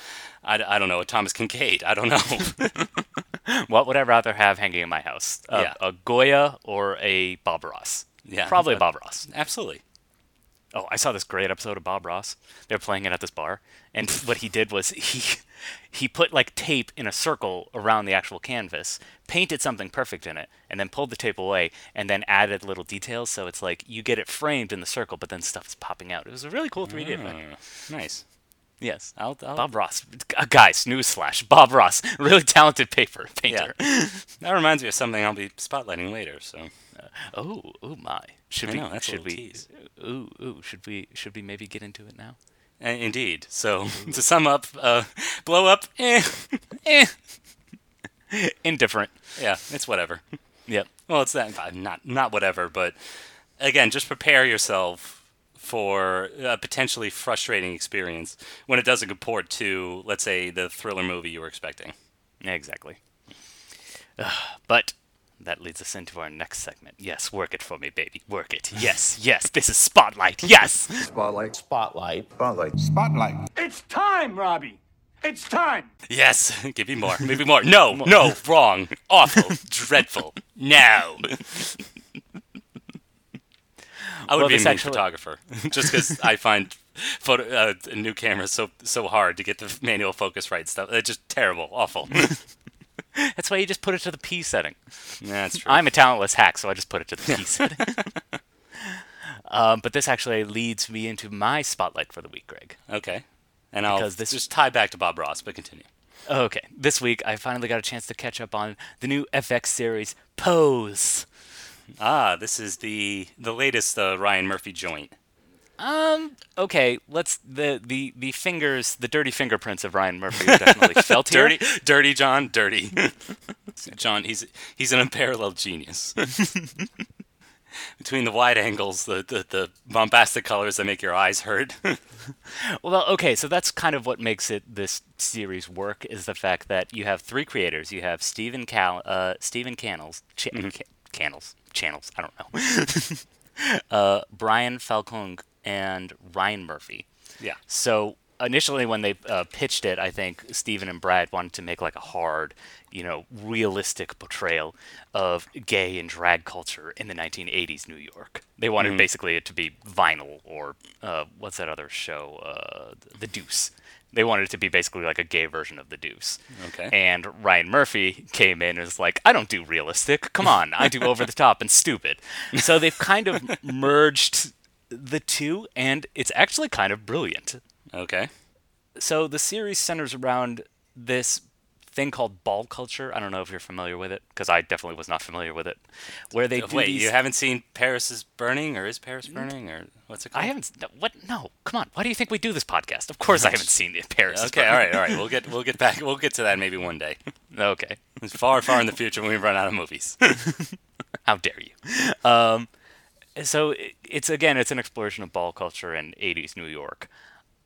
I, I don't know, a Thomas Kinkade? I don't know. [LAUGHS] what would I rather have hanging in my house? A, Yeah. a Goya or a Bob Ross? Yeah, Probably uh, Bob Ross. Absolutely. Oh, I saw this great episode of Bob Ross. They're playing it at this bar, and [LAUGHS] what he did was [LAUGHS] he he put like tape in a circle around the actual canvas, painted something perfect in it, and then pulled the tape away, and then added little details. So it's like you get it framed in the circle, but then stuff is popping out. It was a really cool 3D effect. Uh, nice. Yes. I'll, I'll, Bob Ross, uh, guys, newsflash. Bob Ross, [LAUGHS] really talented paper painter. yeah. [LAUGHS] that reminds me of something I'll be spotlighting later. So Oh, oh my. Should I we? know, that's should we? tease. Ooh, ooh. Should we? Should we maybe get into it now? uh, indeed. So [LAUGHS] to sum up, uh, blow up. Eh, eh. Indifferent. Yeah, it's whatever. Yep. Well, it's that uh, not not whatever, but again, just prepare yourself for a potentially frustrating experience when it doesn't comport to, let's say, the thriller movie you were expecting. Exactly. Ugh, but that leads us into our next segment. Yes, work it for me, baby. Work it. Yes, [LAUGHS] yes. This is Spotlight. Yes. Spotlight. Spotlight. Spotlight. Spotlight. It's time, Robbie. It's time. Yes, [LAUGHS] give me more. Maybe more. No, no, wrong, awful, [LAUGHS] dreadful. No. I would Well, be a actually- photographer [LAUGHS] just because I find photo uh, a new camera so so hard to get the manual focus right. Stuff. It's just terrible, awful. [LAUGHS] That's why you just put it to the P setting. yeah, that's true. I'm a talentless hack, so I just put it to the P setting. um, [LAUGHS] but this actually leads me into my spotlight for the week, Greg. okay, and I'll Because this- just tie back to Bob Ross, but continue. Okay, this week I finally got a chance to catch up on the new FX series Pose. Ah, this is the the latest uh, Ryan Murphy joint. Um. Okay. Let's the the the fingers, the dirty fingerprints of Ryan Murphy are definitely [LAUGHS] felt here. Dirty, dirty John, dirty. [LAUGHS] John, he's he's an unparalleled genius. [LAUGHS] Between the wide angles, the, the, the bombastic colors that make your eyes hurt. Well, okay. So that's kind of what makes it this series work is the fact that you have three creators. You have Stephen Cal, uh, Stephen Cannels, Ch- Cannels, Channels. I don't know. [LAUGHS] uh, Brian Falcone and Ryan Murphy. yeah. So initially, when they uh, pitched it, I think Steven and Brad wanted to make like a hard, you know, realistic portrayal of gay and drag culture in the 1980s New York. They wanted basically it to be vinyl or uh, what's that other show, uh, The Deuce. They wanted it to be basically like a gay version of The Deuce. Okay. And Ryan Murphy came in and was like, I don't do realistic. Come on, I do over the top and stupid. So they've kind of merged the two, and it's actually kind of brilliant. Okay. So the series centers around this thing called ball culture. I don't know if you're familiar with it, because I definitely was not familiar with it. Where they do Wait, these. you haven't seen Paris is Burning, or is Paris Burning, or what's it called? I haven't. no, What? No. Come on. Why do you think we do this podcast? Of course, I haven't seen the Paris. is Okay, Burning. all right, all right. We'll get we'll get back. We'll get to that maybe one day. Okay. It's far, far in the future when we run out of movies. [LAUGHS] How dare you? Um, so it's again, it's an exploration of ball culture in '80s New York,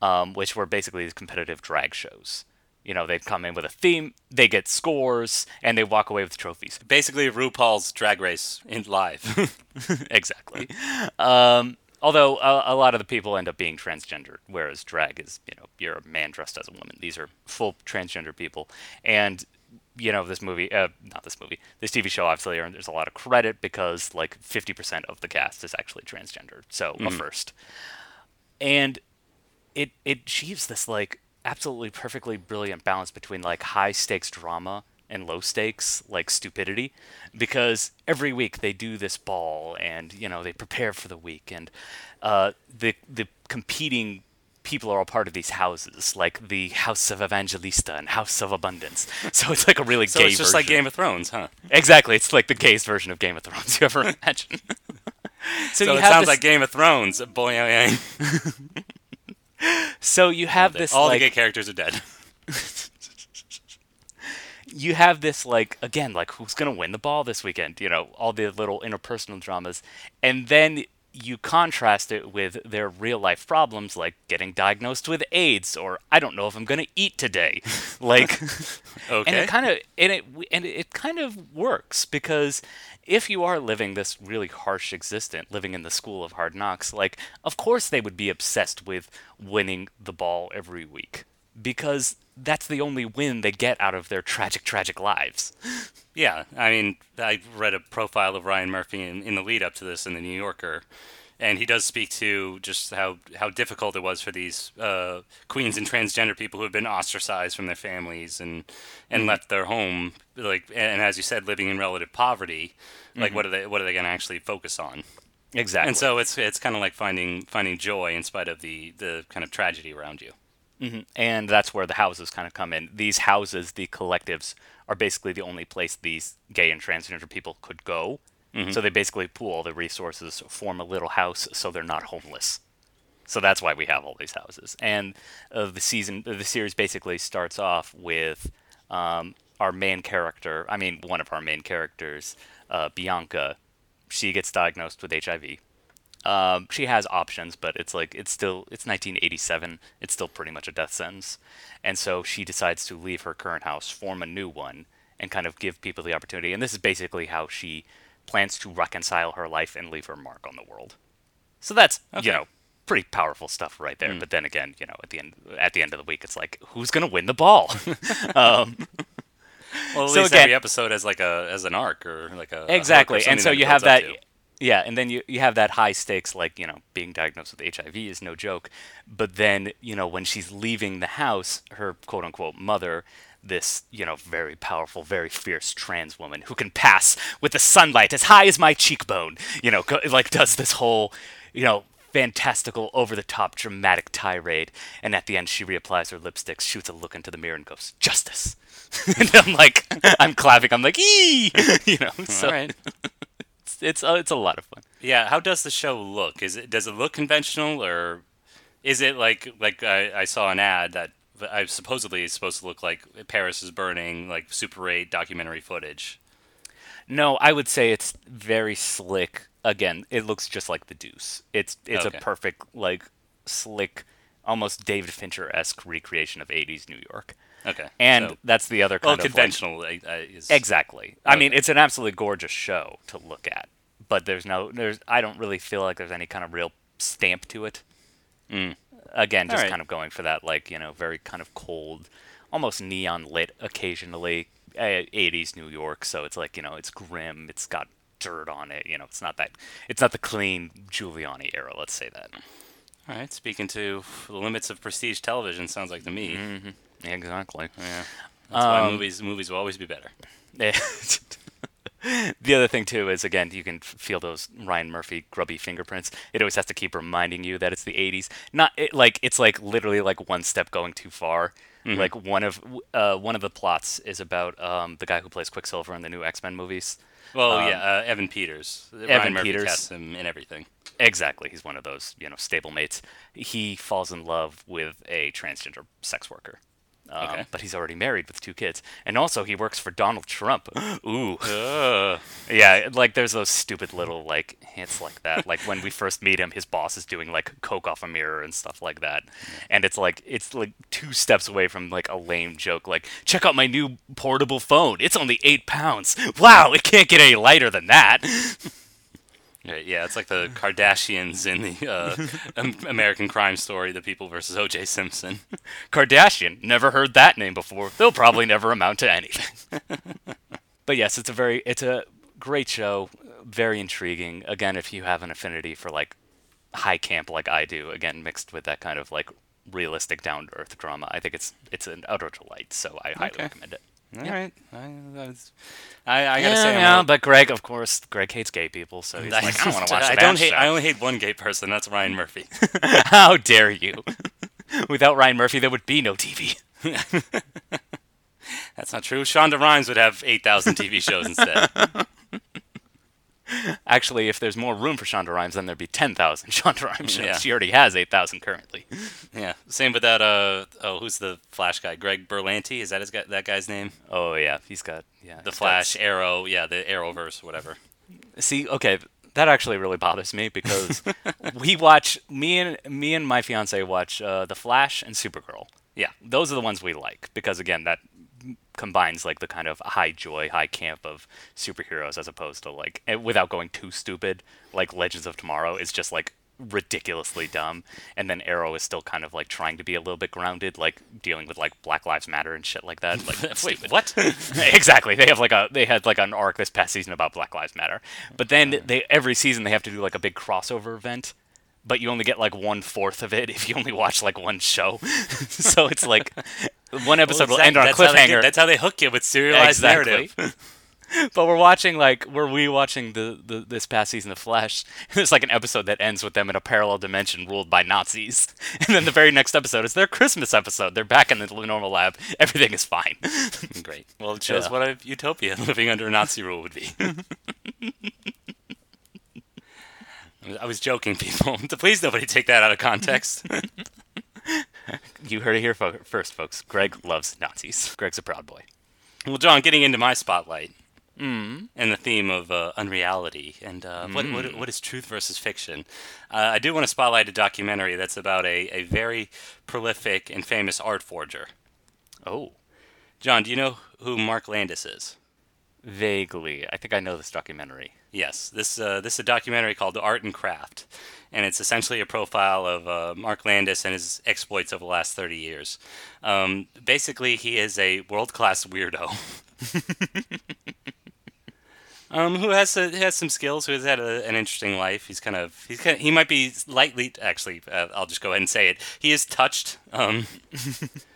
um, which were basically these competitive drag shows. You know, they'd come in with a theme, they get scores, and they walk away with trophies. Basically, RuPaul's Drag Race in live. [LAUGHS] [LAUGHS] exactly. Um, although a, a lot of the people end up being transgender, whereas drag is, you know, you're a man dressed as a woman. These are full transgender people, and you know, this movie, uh, not this movie, this TV show obviously earned there's a lot of credit because like 50% of the cast is actually transgender, so a first, and it it achieves this like absolutely perfectly brilliant balance between like high stakes drama and low stakes like stupidity because every week they do this ball and you know they prepare for the week and uh, the the competing people are all part of these houses like the house of evangelista and house of abundance [LAUGHS] so it's like a really so gay it's just like. Game of Thrones, huh? exactly it's like the gayest version of game of thrones [LAUGHS] you ever imagine [LAUGHS] so, So you it have sounds this, like Game of Thrones. Boy. So you have this all like the gay characters are dead. you have this like again like who's gonna win the ball this weekend? You know all the little interpersonal dramas. And then you contrast it with their real life problems like getting diagnosed with aids or i don't know if i'm gonna eat today. [LAUGHS] Like [LAUGHS] and it kind of and it and it kind of works because if you are living this really harsh existence, living in the school of hard knocks, like of course they would be obsessed with winning the ball every week because that's the only win they get out of their tragic, tragic lives. [LAUGHS] Yeah, I mean, I read a profile of Ryan Murphy in, in the lead up to this in the New Yorker, and he does speak to just how, how difficult it was for these uh, queens and transgender people who have been ostracized from their families and and left their home, like and as you said, living in relative poverty. Like, what are they what are they going to actually focus on? Exactly. And so it's it's kind of like finding finding joy in spite of the the kind of tragedy around you. And that's where the houses kind of come in. These houses, the collectives, are basically the only place these gay and transgender people could go. So they basically pool all the resources, form a little house, so they're not homeless. So that's why we have all these houses. And uh, the season, the series basically starts off with um, our main character. I mean, one of our main characters, uh, Bianca. She gets diagnosed with HIV. Um, she has options, but it's like it's still it's 1987. It's still pretty much a death sentence, and so she decides to leave her current house, form a new one, and kind of give people the opportunity. And this is basically how she plans to reconcile her life and leave her mark on the world. So that's Okay. you know pretty powerful stuff right there. But then again, you know at the end at the end of the week, it's like who's gonna win the ball? [LAUGHS] [LAUGHS] um, Well, at So least again- every episode has like a as an arc or like a a exactly and so you have that to. Yeah, and then you, you have that high stakes, like, you know, being diagnosed with HIV is no joke. But then, you know, when she's leaving the house, her quote unquote mother, this, you know, very powerful, very fierce trans woman who can pass with the sunlight as high as my cheekbone, you know, go, like does this whole, you know, fantastical, over the top, dramatic tirade. And at the end, she reapplies her lipstick, shoots a look into the mirror, and goes, Justice. [LAUGHS] and I'm like, [LAUGHS] I'm clapping. I'm like, ee! [LAUGHS] you know, so All right. It's, it's, uh, it's a lot of fun. Yeah, how does the show look? Is it does it look conventional or is it like like I, I saw an ad that I supposedly is supposed to look like Paris is burning, like Super 8 documentary footage? No, I would say it's very slick. Again, it looks just like the Deuce. It's it's Okay. a perfect like slick, almost David Fincher esque recreation of '80s New York. Okay, And so- that's the other well, kind of conventional like, uh, is exactly. I mean, it's an absolutely gorgeous show to look at, but there's no there's I don't really feel like there's any kind of real stamp to it. Again, just Alright. kind of going for that like you know very kind of cold, almost neon lit occasionally uh, 80s New York. So it's like you know it's grim. It's got dirt on it. You know, it's not that it's not the clean Giuliani era. Let's say that. All right, speaking to the limits of prestige television, sounds like to me. Exactly. Yeah, that's why Um, movies movies will always be better. [LAUGHS] the other thing too is again you can feel those Ryan Murphy grubby fingerprints. It always has to keep reminding you that it's the 80s. Not it, like it's like literally like one step going too far. Mm-hmm. Like one of uh, one of the plots is about um, the guy who plays Quicksilver in the new X Men movies. Well, Um, yeah, uh, Evan Peters. Evan Ryan Murphy Peters. casts him in everything. Exactly, he's one of those you know stablemates. He falls in love with a transgender sex worker. Um, Okay. But he's already married with two kids, and also he works for Donald Trump. [GASPS] Ooh. Ugh. Yeah, like there's those stupid little like hints like that. [LAUGHS] Like when we first meet him, his boss is doing like coke off a mirror and stuff like that, and it's like it's like two steps away from like a lame joke. Like check out my new portable phone. It's only eight pounds. Wow, it can't get any lighter than that. [LAUGHS] Yeah, yeah, it's like the [LAUGHS] Kardashians in the uh, [LAUGHS] American Crime Story, The People versus O.J. Simpson. [LAUGHS] Kardashian. Never heard that name before. They'll probably never amount to anything. but yes, it's a very it's a great show, very intriguing. Again, if you have an affinity for like high camp like I do, again mixed with that kind of like realistic down to earth drama, I think it's it's an utter delight. So I highly Okay. recommend it. All right, I, I, I gotta yeah, say, I'm a but Greg, of course, Greg hates gay people, so he's like, I don't want to [LAUGHS] watch I don't hate. show." I only hate one gay person. That's Ryan Murphy. [LAUGHS] How dare you? [LAUGHS] Without Ryan Murphy, there would be no TV. That's not true. Shonda Rhimes would have eight thousand TV shows instead. Actually, if there's more room for Shonda Rhimes, then there'd be 10,000 [LAUGHS] Shonda Rhimes shows. Yeah. She already has 8,000 currently. yeah. Same with that. Uh oh, who's the Flash guy? Greg Berlanti. Is that his guy, that guy's name? Oh, yeah. He's got, yeah. The he's got- Flash, Arrow. Yeah, the Arrowverse, whatever. See, okay, that actually really bothers me because [LAUGHS] we watch, me and me and my fiance watch uh, The Flash and Supergirl. Yeah. Those are the ones we like because, again, that combines like the kind of high joy, high camp of superheroes as opposed to like, without going too stupid, like Legends of Tomorrow is just like ridiculously dumb. And then arrow is still kind of like trying to be a little bit grounded like dealing with like black lives matter and shit like that. Like [LAUGHS] Wait, what? [LAUGHS] exactly. They have like a they had like an arc this past season about black lives matter. But then they every season they have to do like a big crossover event but you only get like one fourth of it [LAUGHS] if you only watch like one show [LAUGHS] so it's like [LAUGHS] one episode will end on a that's cliffhanger that's how they hook you with serialized narrative. but we're watching like we're rewatching the, the this past season of Flash. There's like an episode that ends with them in a parallel dimension ruled by Nazis, and then the very next episode is their Christmas episode. They're back in the normal lab. Everything is fine. Great. Well, it shows Yeah. what a utopia living under a Nazi rule would be. I was joking, [LAUGHS] people. Please, nobody take that out of context. [LAUGHS] you heard it here fo- first, folks. Greg loves Nazis. Greg's a proud boy. well, John, getting into my spotlight and the theme of uh, unreality and uh, what, what what is truth versus fiction, uh, I do want to spotlight a documentary that's about a, a very prolific and famous art forger. Oh, John, do you know who Mark Landis is? Vaguely. I think I know this documentary. Yes, this uh, this is a documentary called Art and Craft, and it's essentially a profile of uh, Mark Landis and his exploits over the last thirty years. Um, basically, he is a world class weirdo. [LAUGHS] um, who has a, has some skills, who has had a, an interesting life. He's kind of he's kind of, he might be lightly actually. Uh, I'll just go ahead and say it. He is touched. Um, [LAUGHS]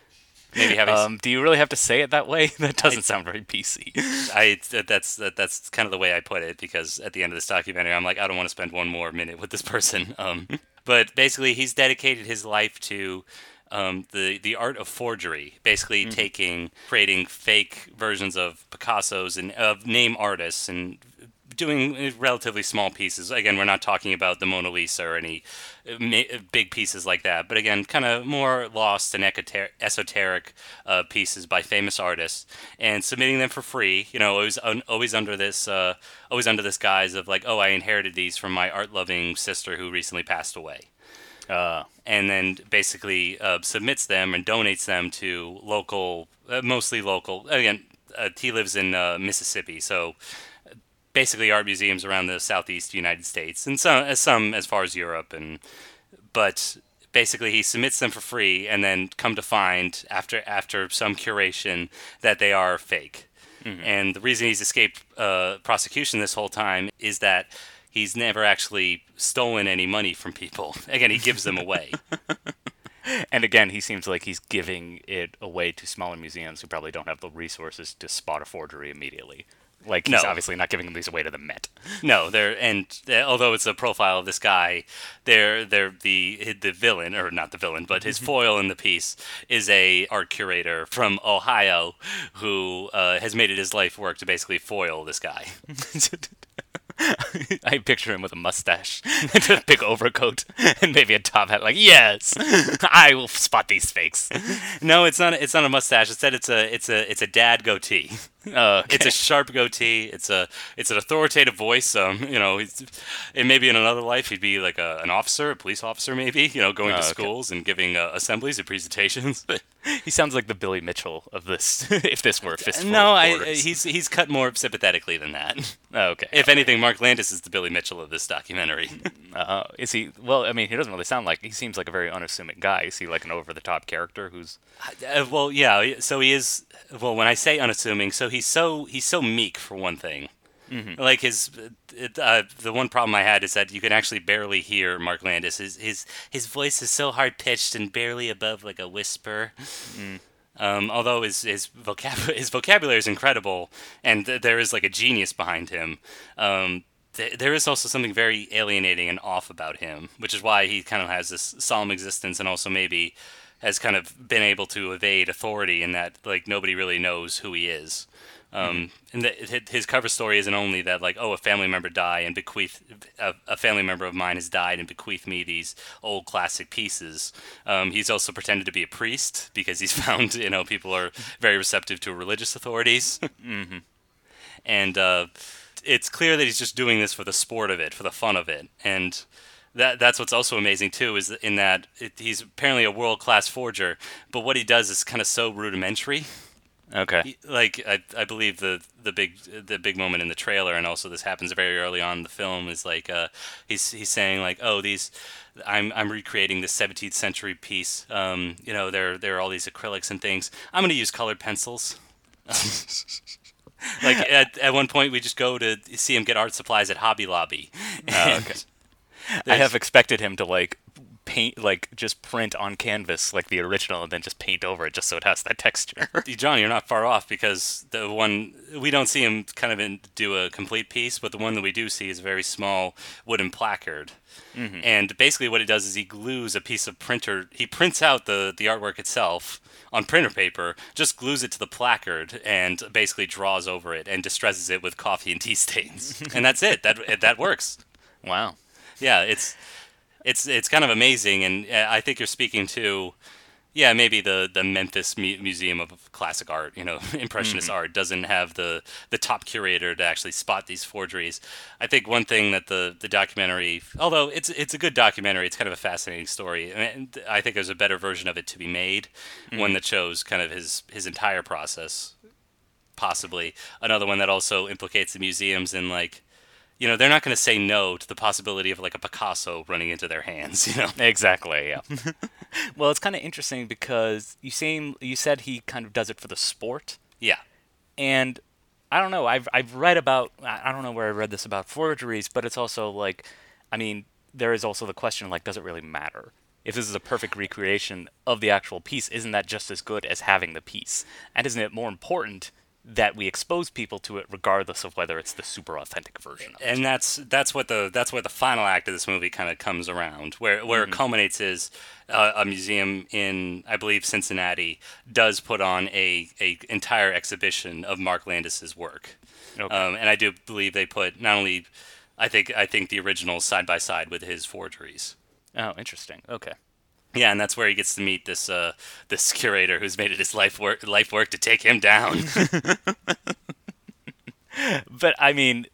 maybe having Um, do you really have to say it that way? [LAUGHS] That doesn't sound very PC. I that's that, that's kind of the way I put it because at the end of this documentary, I'm like, I don't want to spend one more minute with this person. [LAUGHS] Um, but basically, he's dedicated his life to um, the the art of forgery, basically taking creating fake versions of Picasso's and of name artists and doing relatively small pieces. Again, we're not talking about the Mona Lisa or any uh, big pieces like that, but again, kind of more lost and esoteric uh, pieces by famous artists, and submitting them for free. You know, always un- always under this uh, always under this guise of like, oh, I inherited these from my art loving sister who recently passed away Uh, and then basically uh, submits them and donates them to local, uh, mostly local. Again, uh, he lives in uh, Mississippi, so uh, basically art museums around the southeast United States, and some, uh, some as far as Europe, and but basically he submits them for free, and then come to find after after some curation that they are fake. And the reason he's escaped uh, prosecution this whole time is that he's never actually stolen any money from people. [LAUGHS] Again, he gives them away. [LAUGHS] and again, he seems like he's giving it away to smaller museums who probably don't have the resources to spot a forgery immediately. Like he's No. obviously not giving these away to the Met. No, they're and uh, although it's a profile of this guy, they're they're the the villain or not the villain, but his foil in the piece is a art curator from Ohio who uh, has made it his life work to basically foil this guy. [LAUGHS] [LAUGHS] I picture him with a mustache and a big overcoat and maybe a top hat. Like, yes, [LAUGHS] I will spot these fakes. No, it's not. It's not a mustache. Instead, it's a it's a it's a dad goatee. Uh, It's a sharp goatee. It's a it's an authoritative voice. Um, you know, he's, and maybe in another life he'd be like a, an officer, a police officer, maybe. You know, going Oh, to okay. schools and giving uh, assemblies and presentations. But [LAUGHS] he sounds like the Billy Mitchell of this. [LAUGHS] if this were a fistful no, I he's he's cut more sympathetically than that. [LAUGHS] Oh, okay. If anything, Mark Landis is the Billy Mitchell of this documentary. Uh, is he? Well, I mean, he doesn't really sound like. He seems like a very unassuming guy. Is he like an over-the-top character who's? Uh, well, yeah. So he is. Well, when I say unassuming, so he's so he's so meek for one thing. Like his, it, uh, the one problem I had is that you can actually barely hear Mark Landis. His his his voice is so hard pitched and barely above like a whisper. Um, although his his, vocab- [LAUGHS] his vocabulary is incredible, and th- there is like a genius behind him. Um, th- there is also something very alienating and off about him, which is why he kind of has this solemn existence, and also maybe has kind of been able to evade authority in that like nobody really knows who he is. Um, and that his cover story isn't only that like oh a family member died and bequeath a, a family member of mine has died and bequeathed me these old classic pieces. Um, he's also pretended to be a priest because he's [LAUGHS] found you know people are very receptive to religious authorities. [LAUGHS] mm-hmm. And uh, it's clear that he's just doing this for the sport of it, for the fun of it, and that that's what's also amazing too is in that it, he's apparently a world class forger, but what he does is kind of so rudimentary. Okay. he- like I, I believe the the big the big moment in the trailer and also this happens very early on in the film is like uh he's he's saying like oh these I'm I'm recreating this 17th century piece. Um you know there there are all these acrylics and things. I'm going to use colored pencils. [LAUGHS] Like at, at one point we just go to see him get art supplies at Hobby Lobby. Oh, okay. I have expected him to like paint, like just print on canvas like the original, and then just paint over it just so it has that [LAUGHS] texture. [LAUGHS] John, you're not far off because the one we don't see him kind of in, do a complete piece, but the one that we do see is a very small wooden placard. Mm-hmm. And basically, what he does is he glues a piece of printer. He prints out the the artwork itself on printer paper, just glues it to the placard, and basically draws over it and distresses it with coffee and tea stains. [LAUGHS] and that's it. That that works. wow. Yeah, it's it's it's kind of amazing, and uh, I think you're speaking to, yeah, maybe the the Memphis Mu- Museum of Classic Art, you know, [LAUGHS] Impressionist art doesn't have the the top curator to actually spot these forgeries. I think one thing that the the documentary, although it's it's a good documentary, it's kind of a fascinating story, and I think there's a better version of it to be made, one that shows kind of his his entire process possibly. Another one that also implicates the museums in like you know they're not going to say no to the possibility of like a picasso running into their hands [LAUGHS] you know Exactly. Yeah. [LAUGHS] well, it's kind of interesting because you seem you said he kind of does it for the sport, yeah and I don't know. I've I've read about I I don't know where I read this about forgeries, but it's also like, I mean, there is also the question like, does it really matter? If this is a perfect recreation of the actual piece, isn't that just as good as having the piece? And isn't it more important that we expose people to it, regardless of whether it's the super authentic version? Of it? and that's that's what the that's where the final act of this movie kind of comes around where where Mm-hmm. it culminates is uh, a museum in I believe Cincinnati does put on a a entire exhibition of Mark Landis's work Okay. um, and I do believe they put not only I think I think the original side by side with his forgeries oh, interesting. Okay. Yeah and that's where he gets to meet this uh this curator who's made it his life work life work to take him down [LAUGHS] but I mean,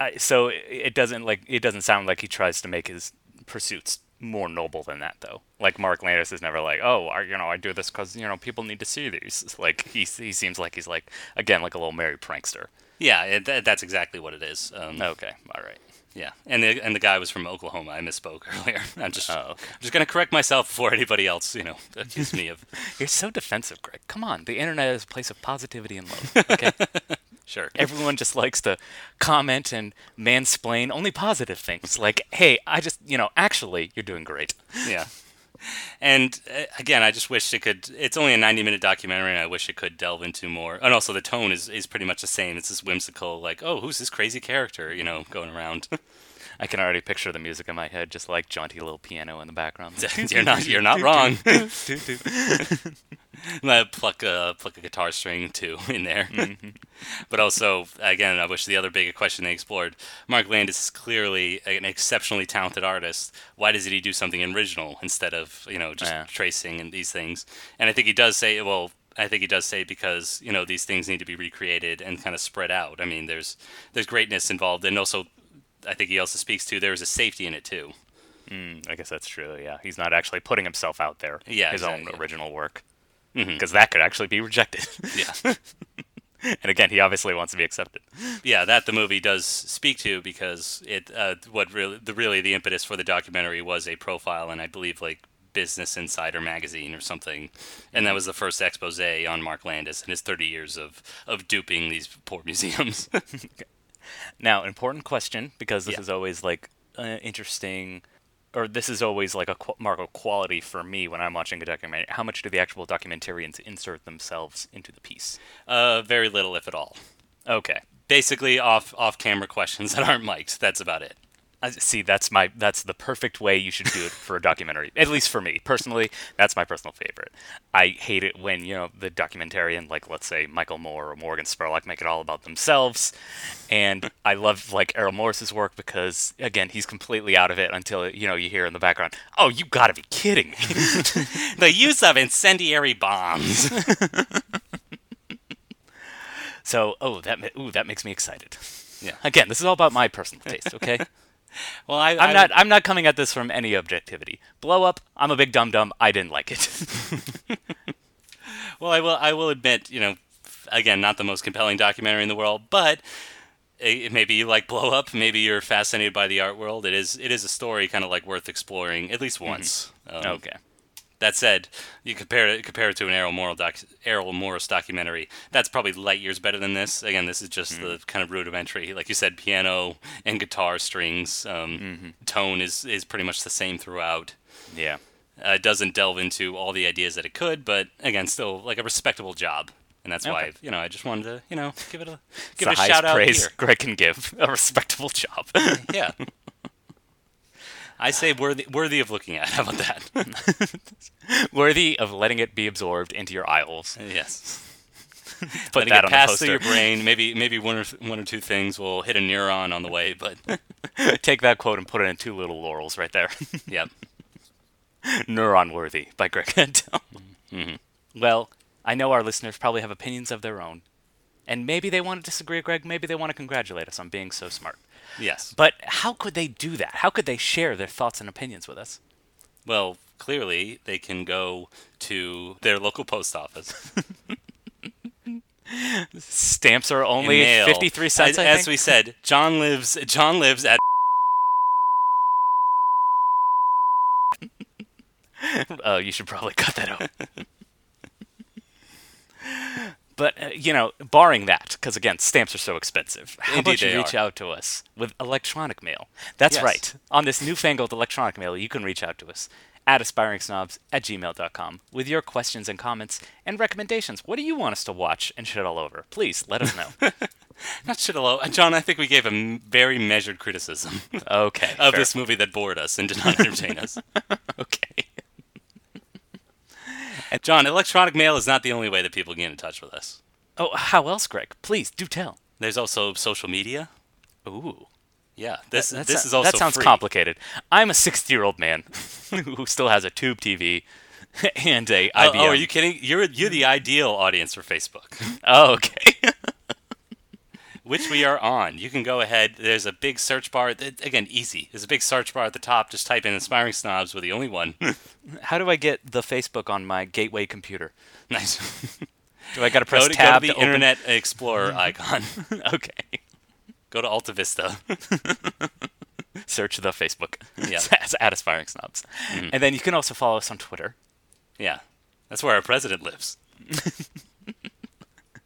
I, so it- doesn't like it doesn't sound like he tries to make his pursuits more noble than that, though. Like Mark Landis is never like, oh, I, you know, I do this because you know people need to see these. Like he he seems like he's like again like a little merry prankster. yeah it, that's exactly what it is um, Okay, all right. Yeah, and the and the guy was from Oklahoma. I misspoke [LAUGHS] earlier. I'm just Oh, okay. I'm just gonna correct myself before anybody else, you know, accuse me of. [LAUGHS] You're so defensive, Greg. Come on, the internet is a place of positivity and love. [LAUGHS] Okay, Sure. everyone just likes to comment and mansplain only positive things. Like, hey, I just you know, actually, you're doing great. Yeah. And uh, again, I just wish it could. It's only a 90 minute documentary, and I wish it could delve into more. And also, the tone is, is pretty much the same. It's this whimsical, like, oh, who's this crazy character, you know, going around. [LAUGHS] I can already picture the music in my head, just like jaunty little piano in the background. [LAUGHS] [LAUGHS] you're not you're not [LAUGHS] wrong. Let pluck a pluck a guitar string too in there. Mm-hmm. but also, again, I wish the other big question they explored. Mark Landis is clearly an exceptionally talented artist. Why doesn't he do something original instead of you know just Yeah. tracing and these things? And I think he does say, well, I think he does say because you know these things need to be recreated and kind of spread out. I mean, there's there's greatness involved, and also I think he also speaks to there's a safety in it too. I guess that's true. Yeah, he's not actually putting himself out there. Yeah, his own exactly. original work, Mhm. because that could actually be rejected. [LAUGHS] Yeah. [LAUGHS] and again, he obviously wants to be accepted. yeah, that the movie does speak to because it uh, what really the really the impetus for the documentary was a profile and I believe like Business Insider magazine or something, and that was the first expose on Mark Landis and his 30 years of of duping these poor museums. [LAUGHS] Now, important question because this Yeah. is always like uh, interesting, or this is always like a qu- mark of quality for me when I'm watching a documentary. How much do the actual documentarians insert themselves into the piece? uh, very little, if at all. Okay. Basically, off off camera [LAUGHS] questions that aren't mic'd. That's about it. See that's my that's the perfect way you should do it for a documentary at least for me personally that's my personal favorite i hate it when you know the documentarian like let's say michael moore or morgan spurlock make it all about themselves and i love like errol morris's work because again he's completely out of it until you know you hear in the background oh you gotta be kidding me [LAUGHS] The use of incendiary bombs. [LAUGHS] so oh that ooh that makes me excited Yeah. again this is all about my personal taste okay [LAUGHS] well, I, I'm I- not. I'm not coming at this from any objectivity. Blow up. I'm a big dum dum. I didn't like it. [LAUGHS] Well, I will. I will admit, you know, again, not the most compelling documentary in the world, but eh, maybe you like Blow Up. Maybe you're fascinated by the art world. It is. It is a story kind of like worth exploring at least once. Um, okay. That said, you compare it compare it to an Errol Morris doc, Errol Morris documentary. That's probably light years better than this. Again, this is just the kind of rudimentary, like you said, piano and guitar strings. Um, Tone is is pretty much the same throughout. Yeah. Uh, it doesn't delve into all the ideas that it could, but again, still like a respectable job. And that's why you know I just wanted to you know give it a give the it a shout out praise here. Greg can give. [LAUGHS] A respectable job. Yeah. [LAUGHS] I say worthy worthy of looking at. [LAUGHS] How about that? [LAUGHS] Worthy of letting it be absorbed into your eyeholes. yes. [LAUGHS] Put that it on pass the through your brain. Maybe maybe one or one or two things will hit a neuron on the way, but Take that quote and put it in two little laurels right there. yep. Neuron worthy by Greg. Mm-hmm. Well, I know our listeners probably have opinions of their own. And maybe they want to disagree, Greg. Maybe they want to congratulate us on being so smart. Yes. But how could they do that? How could they share their thoughts and opinions with us? Well, clearly they can go to their local post office. Stamps are only mail. 53 cents, As, as we said, John lives John lives at [LAUGHS] Oh, you should probably cut that out. [LAUGHS] But uh, you know, barring that, because again, stamps are so expensive. How Indeed about you reach are. out to us with electronic mail? That's Yes. right. On this newfangled electronic mail, you can reach out to us at aspiringsnobs at gmail.com with your questions and comments and recommendations. What do you want us to watch and shit all over? Please let us know. [LAUGHS] Not shit alone. John, I think we gave a m- very measured criticism okay. [LAUGHS] of fair. this movie that bored us and did not entertain us. [LAUGHS] Okay. And John, electronic mail is not the only way that people get in touch with us. Oh, how else, Greg? Please do tell. There's also social media. Ooh. Yeah, this That this so- is also that sounds free. complicated. I'm a 60 year old man [LAUGHS] who still has a tube TV [LAUGHS] and a uh, Oh, IBM. oh, are you kidding? You're you're the ideal audience for Facebook, [LAUGHS] Oh, okay. Which we are on. You can go ahead. There's a big search bar. Again, easy. There's a big search bar at the top. Just type in "Inspiring Snobs." We're the only one. [LAUGHS] How do I get the Facebook on my gateway computer? [LAUGHS] nice. Do I got to press go to, tab go to the to open- Internet Explorer mm-hmm. icon. [LAUGHS] Okay. go to Alta Vista. Search the Facebook. Yeah. At Aspiring Snobs. Mm. And then you can also follow us on Twitter. Yeah, that's where our president lives.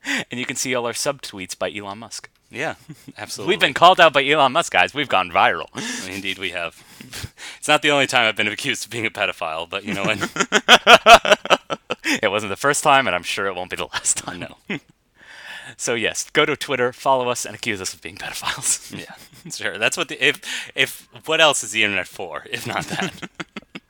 [LAUGHS] And you can see all our subtweets by Elon Musk. Yeah, [LAUGHS] absolutely. We've been called out by Elon Musk, guys. We've gone viral. [LAUGHS] Indeed, we have. It's not the only time I've been accused of being a pedophile, but you know what? It wasn't the first time, and I'm sure it won't be the last time. no. So yes, go to Twitter, follow us, and accuse us of being pedophiles. Yeah, sure. That's what the if if what else is the internet for if not that?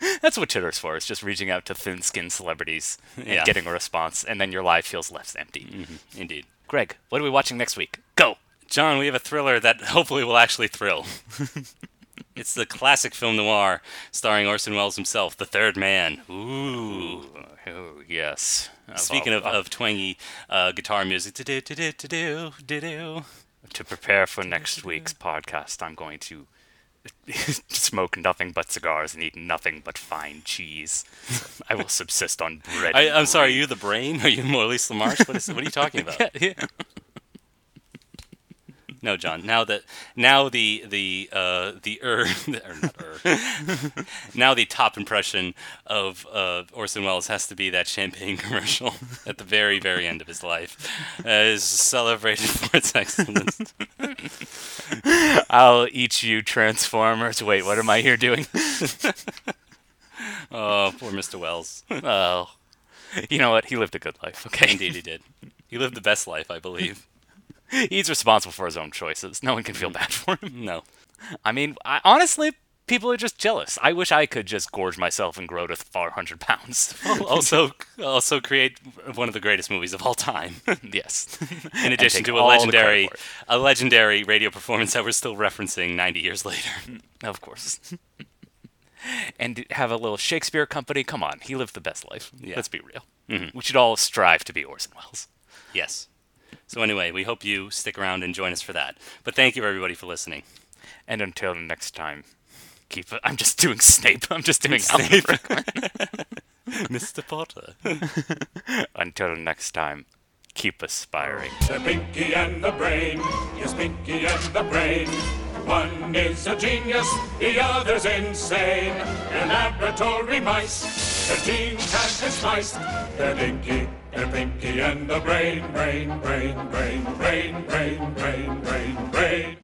[LAUGHS] That's what Twitter's for. It's just reaching out to thin-skinned celebrities and Yeah. getting a response, and then your life feels less empty. Indeed. Greg, what are we watching next week? Go. John, we have a thriller that [LAUGHS] hopefully will actually thrill. [LAUGHS] it's the classic film noir starring Orson Welles himself, The Third Man. Ooh. Oh yes. Speaking of, of twangy uh, guitar music, to prepare for next week's podcast, I'm going to [LAUGHS] smoke nothing but cigars and eat nothing but fine cheese. I will subsist on bread. I, I'm sorry, are you the brain? Are you Maurice LaMarche? What, is, what are you talking [LAUGHS] about? yeah. No, John. Now that now the the uh, the er, or [LAUGHS] not er. [LAUGHS] now the top impression of uh, Orson Welles has to be that champagne [LAUGHS] commercial at the very very end of his life, uh, is celebrated for its excellence. I'll eat you, Transformers. Wait, what am I here doing? Oh, poor Mr. Welles. oh, you know what? He lived a good life. Okay. Indeed, he did. He lived the best life, I believe. [LAUGHS] He's responsible for his own choices. No one can feel bad for him. No. I mean, I, honestly, people are just jealous. I wish I could just gorge myself and grow to 400 pounds. [LAUGHS] Also, also create one of the greatest movies of all time. [LAUGHS] yes. In addition to a legendary, a legendary radio performance that we're still referencing 90 years later. Of course. and have a little Shakespeare company. Come on, he lived the best life. Yeah. Let's be real. We should all strive to be Orson Welles. Yes. So anyway, we hope you stick around and join us for that. But thank you everybody for listening. And until next time, keep. I'm just doing Snape. I'm just doing Snape. Snape. [LAUGHS] Mr. Potter. [LAUGHS] until next time, keep aspiring. The Pinky and the Brain, yes, Pinky and the Brain. One is a genius, the other's insane. They're laboratory mice, their genes have been spliced. They're Dinky, they're Pinky and the Brain, brain, brain, brain, brain, brain, brain, brain, brain.